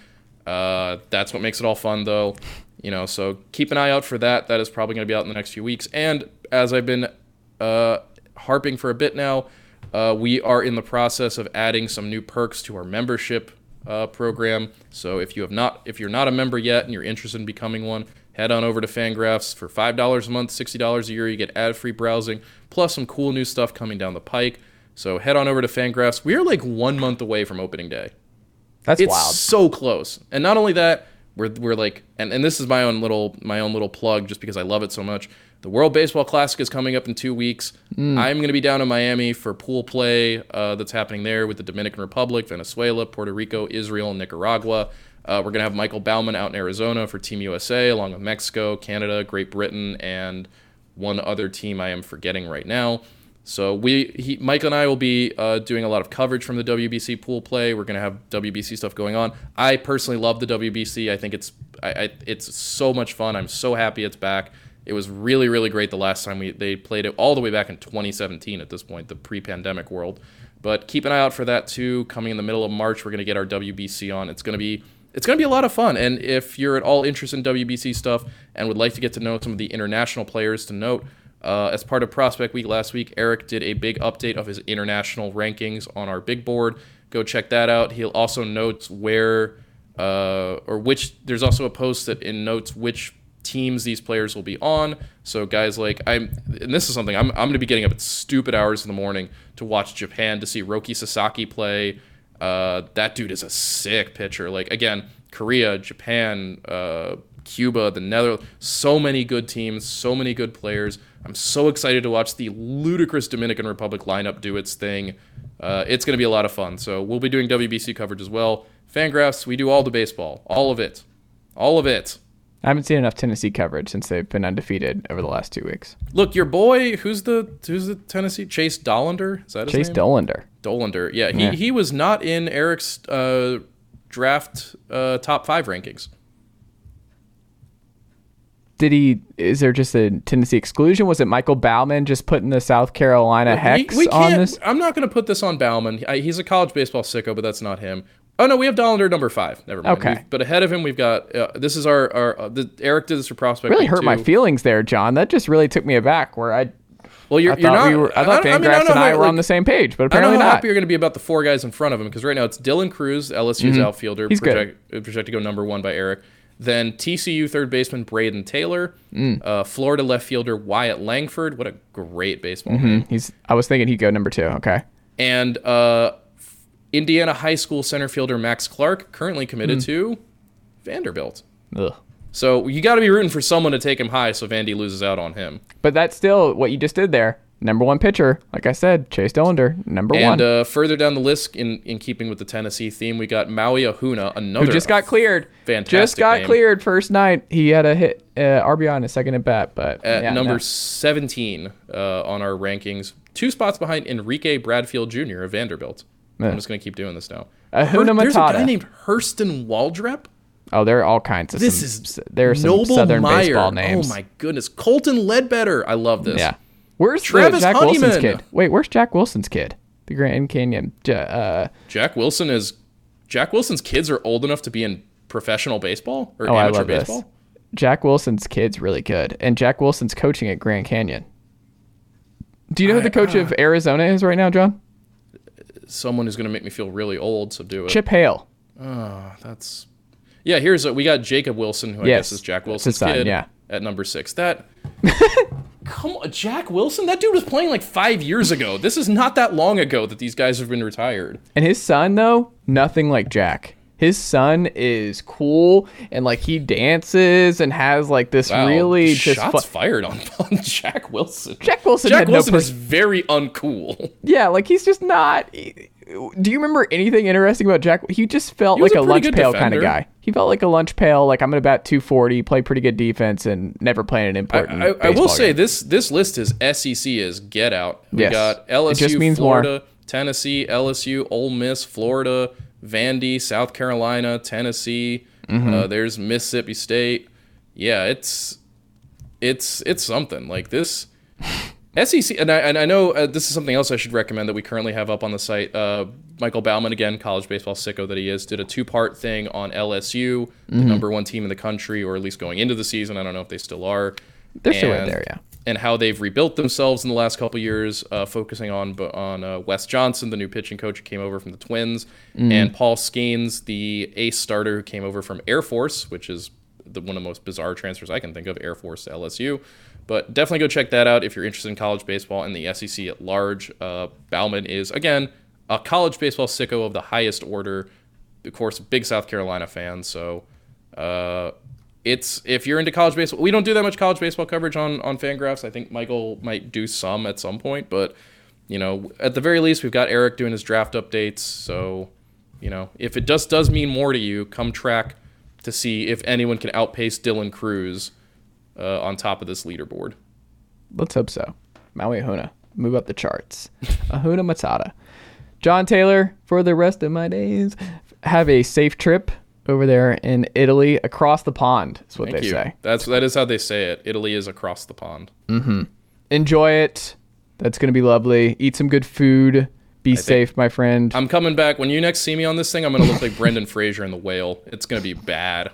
Uh, that's what makes it all fun, though. You know, so keep an eye out for that. That is probably going to be out in the next few weeks. And as I've been uh, harping for a bit now, uh, we are in the process of adding some new perks to our membership uh, program. So if you have not, if you're not a member yet and you're interested in becoming one, head on over to Fangraphs for five dollars a month, sixty dollars a year. You get ad-free browsing plus some cool new stuff coming down the pike. So head on over to Fangraphs. We are like one month away from opening day. That's It's wild. so close. And not only that, we're, we're like, and, and this is my own little my own little plug, just because I love it so much. The World Baseball Classic is coming up in two weeks. Mm. I'm going to be down in Miami for pool play uh, that's happening there with the Dominican Republic, Venezuela, Puerto Rico, Israel, and Nicaragua. Uh, we're going to have Michael Bauman out in Arizona for Team USA, along with Mexico, Canada, Great Britain, and one other team I am forgetting right now. So we, he, Mike and I will be uh, doing a lot of coverage from the WBC pool play. We're gonna have WBC stuff going on. I personally love the WBC. I think it's, I, I, it's so much fun. I'm so happy it's back. It was really, really great the last time we they played it all the way back in 2017. At this point, the pre-pandemic world. But keep an eye out for that too. Coming in the middle of March, we're gonna get our WBC on. It's gonna be it's going to be a lot of fun. And if you're at all interested in WBC stuff and would like to get to know some of the international players to note, uh, as part of Prospect Week last week, Eric did a big update of his international rankings on our big board. Go check that out. He'll also note where uh, or which. There's also a post that in notes which teams these players will be on. So guys like I'm, and this is something I'm, I'm going to be getting up at stupid hours in the morning to watch Japan to see Roki Sasaki play. Uh, that dude is a sick pitcher. Like again, Korea, Japan, uh, Cuba, the Netherlands, so many good teams, so many good players. I'm so excited to watch the ludicrous Dominican Republic lineup do its thing. uh, it's going to be a lot of fun. So we'll be doing WBC coverage as well. Fangraphs, we do all the baseball, all of it, all of it. I haven't seen enough Tennessee coverage since they've been undefeated over the last two weeks. Look, your boy, who's the who's the Tennessee Chase Dollander? Is that his Chase name? Dollander. Dollander. Yeah, he, Yeah. he was not in Eric's uh, draft uh, top five rankings. Did he? Is there just a Tennessee exclusion? Was it Michael Bauman just putting the South Carolina hex we, we on this? I'm not going to put this on Bauman. I, he's a college baseball sicko, but that's not him. Oh no, we have Dollander number five. Never mind. Okay. We've- but ahead of him, we've got uh, this is our our uh, the, Eric did this for prospect. Really hurt my feelings there, Jon. That just really took me aback. Where I, Well, you're, I you're thought not. we were. I thought Fangraphs don't know and I were on the same page, but I don't apparently know how happy you're going to be about the four guys in front of him because right now it's Dylan Crews, LSU's outfielder, Mm-hmm. He's good. project, uh, projected to go number one by Eric. Then TCU third baseman Brayden Taylor, Mm. uh, Florida left fielder Wyatt Langford. What a great baseball name. He's. I was thinking he'd go number two. Okay. And uh, Indiana high school center fielder Max Clark, currently committed Mm. to Vanderbilt. Ugh. So you got to be rooting for someone to take him high so Vandy loses out on him. But that's still what you just did there. Number one pitcher, like I said, Chase Dollander, number And one, And uh, further down the list, in, in keeping with the Tennessee theme, we got Maui Ahuna, another who just got cleared. fantastic Just got name. cleared first night. He had a hit uh, RBI on his second at bat, but at yeah, number no. 17 uh, on our rankings, two spots behind Enrique Bradfield Jr. of Vanderbilt. Yeah. I'm just going to keep doing this now. Ahuna Matata. There's a guy named Hurston Waldrep. Oh, there are all kinds of. This some, is there are some Noble Southern Meyer. baseball names. Oh my goodness, Colton Ledbetter. I love this. Yeah. Where's Travis Jack Wilson's kid? Wait, where's Jack Wilson's kid? The Grand Canyon. Uh, Jack Wilson is Jack Wilson's kids are old enough to be in professional baseball or oh, I amateur baseball. this. Jack Wilson's kid's really good, and Jack Wilson's coaching at Grand Canyon. Do you know who the coach uh, of Arizona is right now, Jon? Someone who's going to make me feel really old, so do it. Chip Hale. Oh, that's yeah. Here's a, we got Jacob Wilson, who I Yes, guess is Jack Wilson's son, kid, yeah. at number six. That come on, Jack Wilson. That dude was playing like five years ago. This is not that long ago that these guys have been retired. And his son, though, nothing like Jack. His son is cool and like he dances and has like this Wow, really just shots fu- fired on, on Jack Wilson. Jack Wilson Jack Wilson no is very uncool. Yeah, like he's just not. Do you remember anything interesting about Jack? He just felt He like a a, lunch pail kind of guy. He felt like a lunch pail. Like I'm gonna bat 240, play pretty good defense, and never playing an important. I, I will baseball say game. this this list is SEC is get out. We Yes. got LSU, means more. Florida, Tennessee, LSU, Ole Miss, Florida, Vandy, South Carolina, Tennessee. Mm-hmm. Uh, there's Mississippi State. Yeah, it's it's it's something like this. SEC, and I, and I know uh, this is something else I should recommend that we currently have up on the site. Uh, Michael Bauman, again, college baseball sicko that he is, did a two part thing on LSU, the Mm-hmm. number one team in the country, or at least going into the season. I don't know if they still are. They're still right and- there, yeah. And how they've rebuilt themselves in the last couple years, uh, focusing on on uh, Wes Johnson, the new pitching coach who came over from the Twins, Mm-hmm. and Paul Skenes, the ace starter who came over from Air Force, which is the, one of the most bizarre transfers I can think of, Air Force to LSU. But definitely go check that out if you're interested in college baseball and the SEC at large. Uh, Bauman is again a college baseball sicko of the highest order. Of course, big South Carolina fan, so uh, it's if you're into college baseball. We don't do that much college baseball coverage on on Fangraphs. I think Michael might do some at some point, but you know, at the very least, we've got Eric doing his draft updates. So, you know, if it just does mean more to you, come track to see if anyone can outpace Dylan Crews uh, on top of this leaderboard. Let's hope so. Maui Ahuna, move up the charts. Ahuna Matata. Jon Tayler, for the rest of my days, have a safe trip over there in Italy, across the pond. Is what Thank they you. say. That's that is how they say it. Italy is across the pond. Enjoy it. That's gonna be lovely. Eat some good food. Be safe, my friend. I'm coming back. When you next see me on this thing, I'm gonna look like Brendan Fraser in The Whale. It's gonna be bad.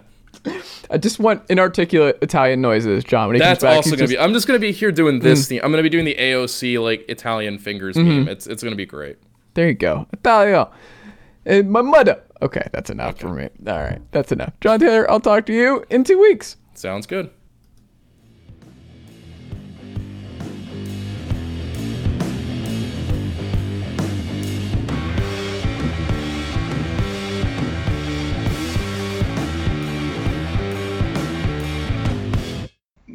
I just want inarticulate Italian noises, Jon. When he That's back, also gonna just- be. I'm just gonna be here doing this Mm. theme. I'm gonna be doing the AOC like Italian fingers Mm-hmm. meme. It's it's gonna be great. There you go. Italia. And my mother. Okay, that's enough for me. All right, that's enough. Jon Tayler, I'll talk to you in two weeks. Sounds good.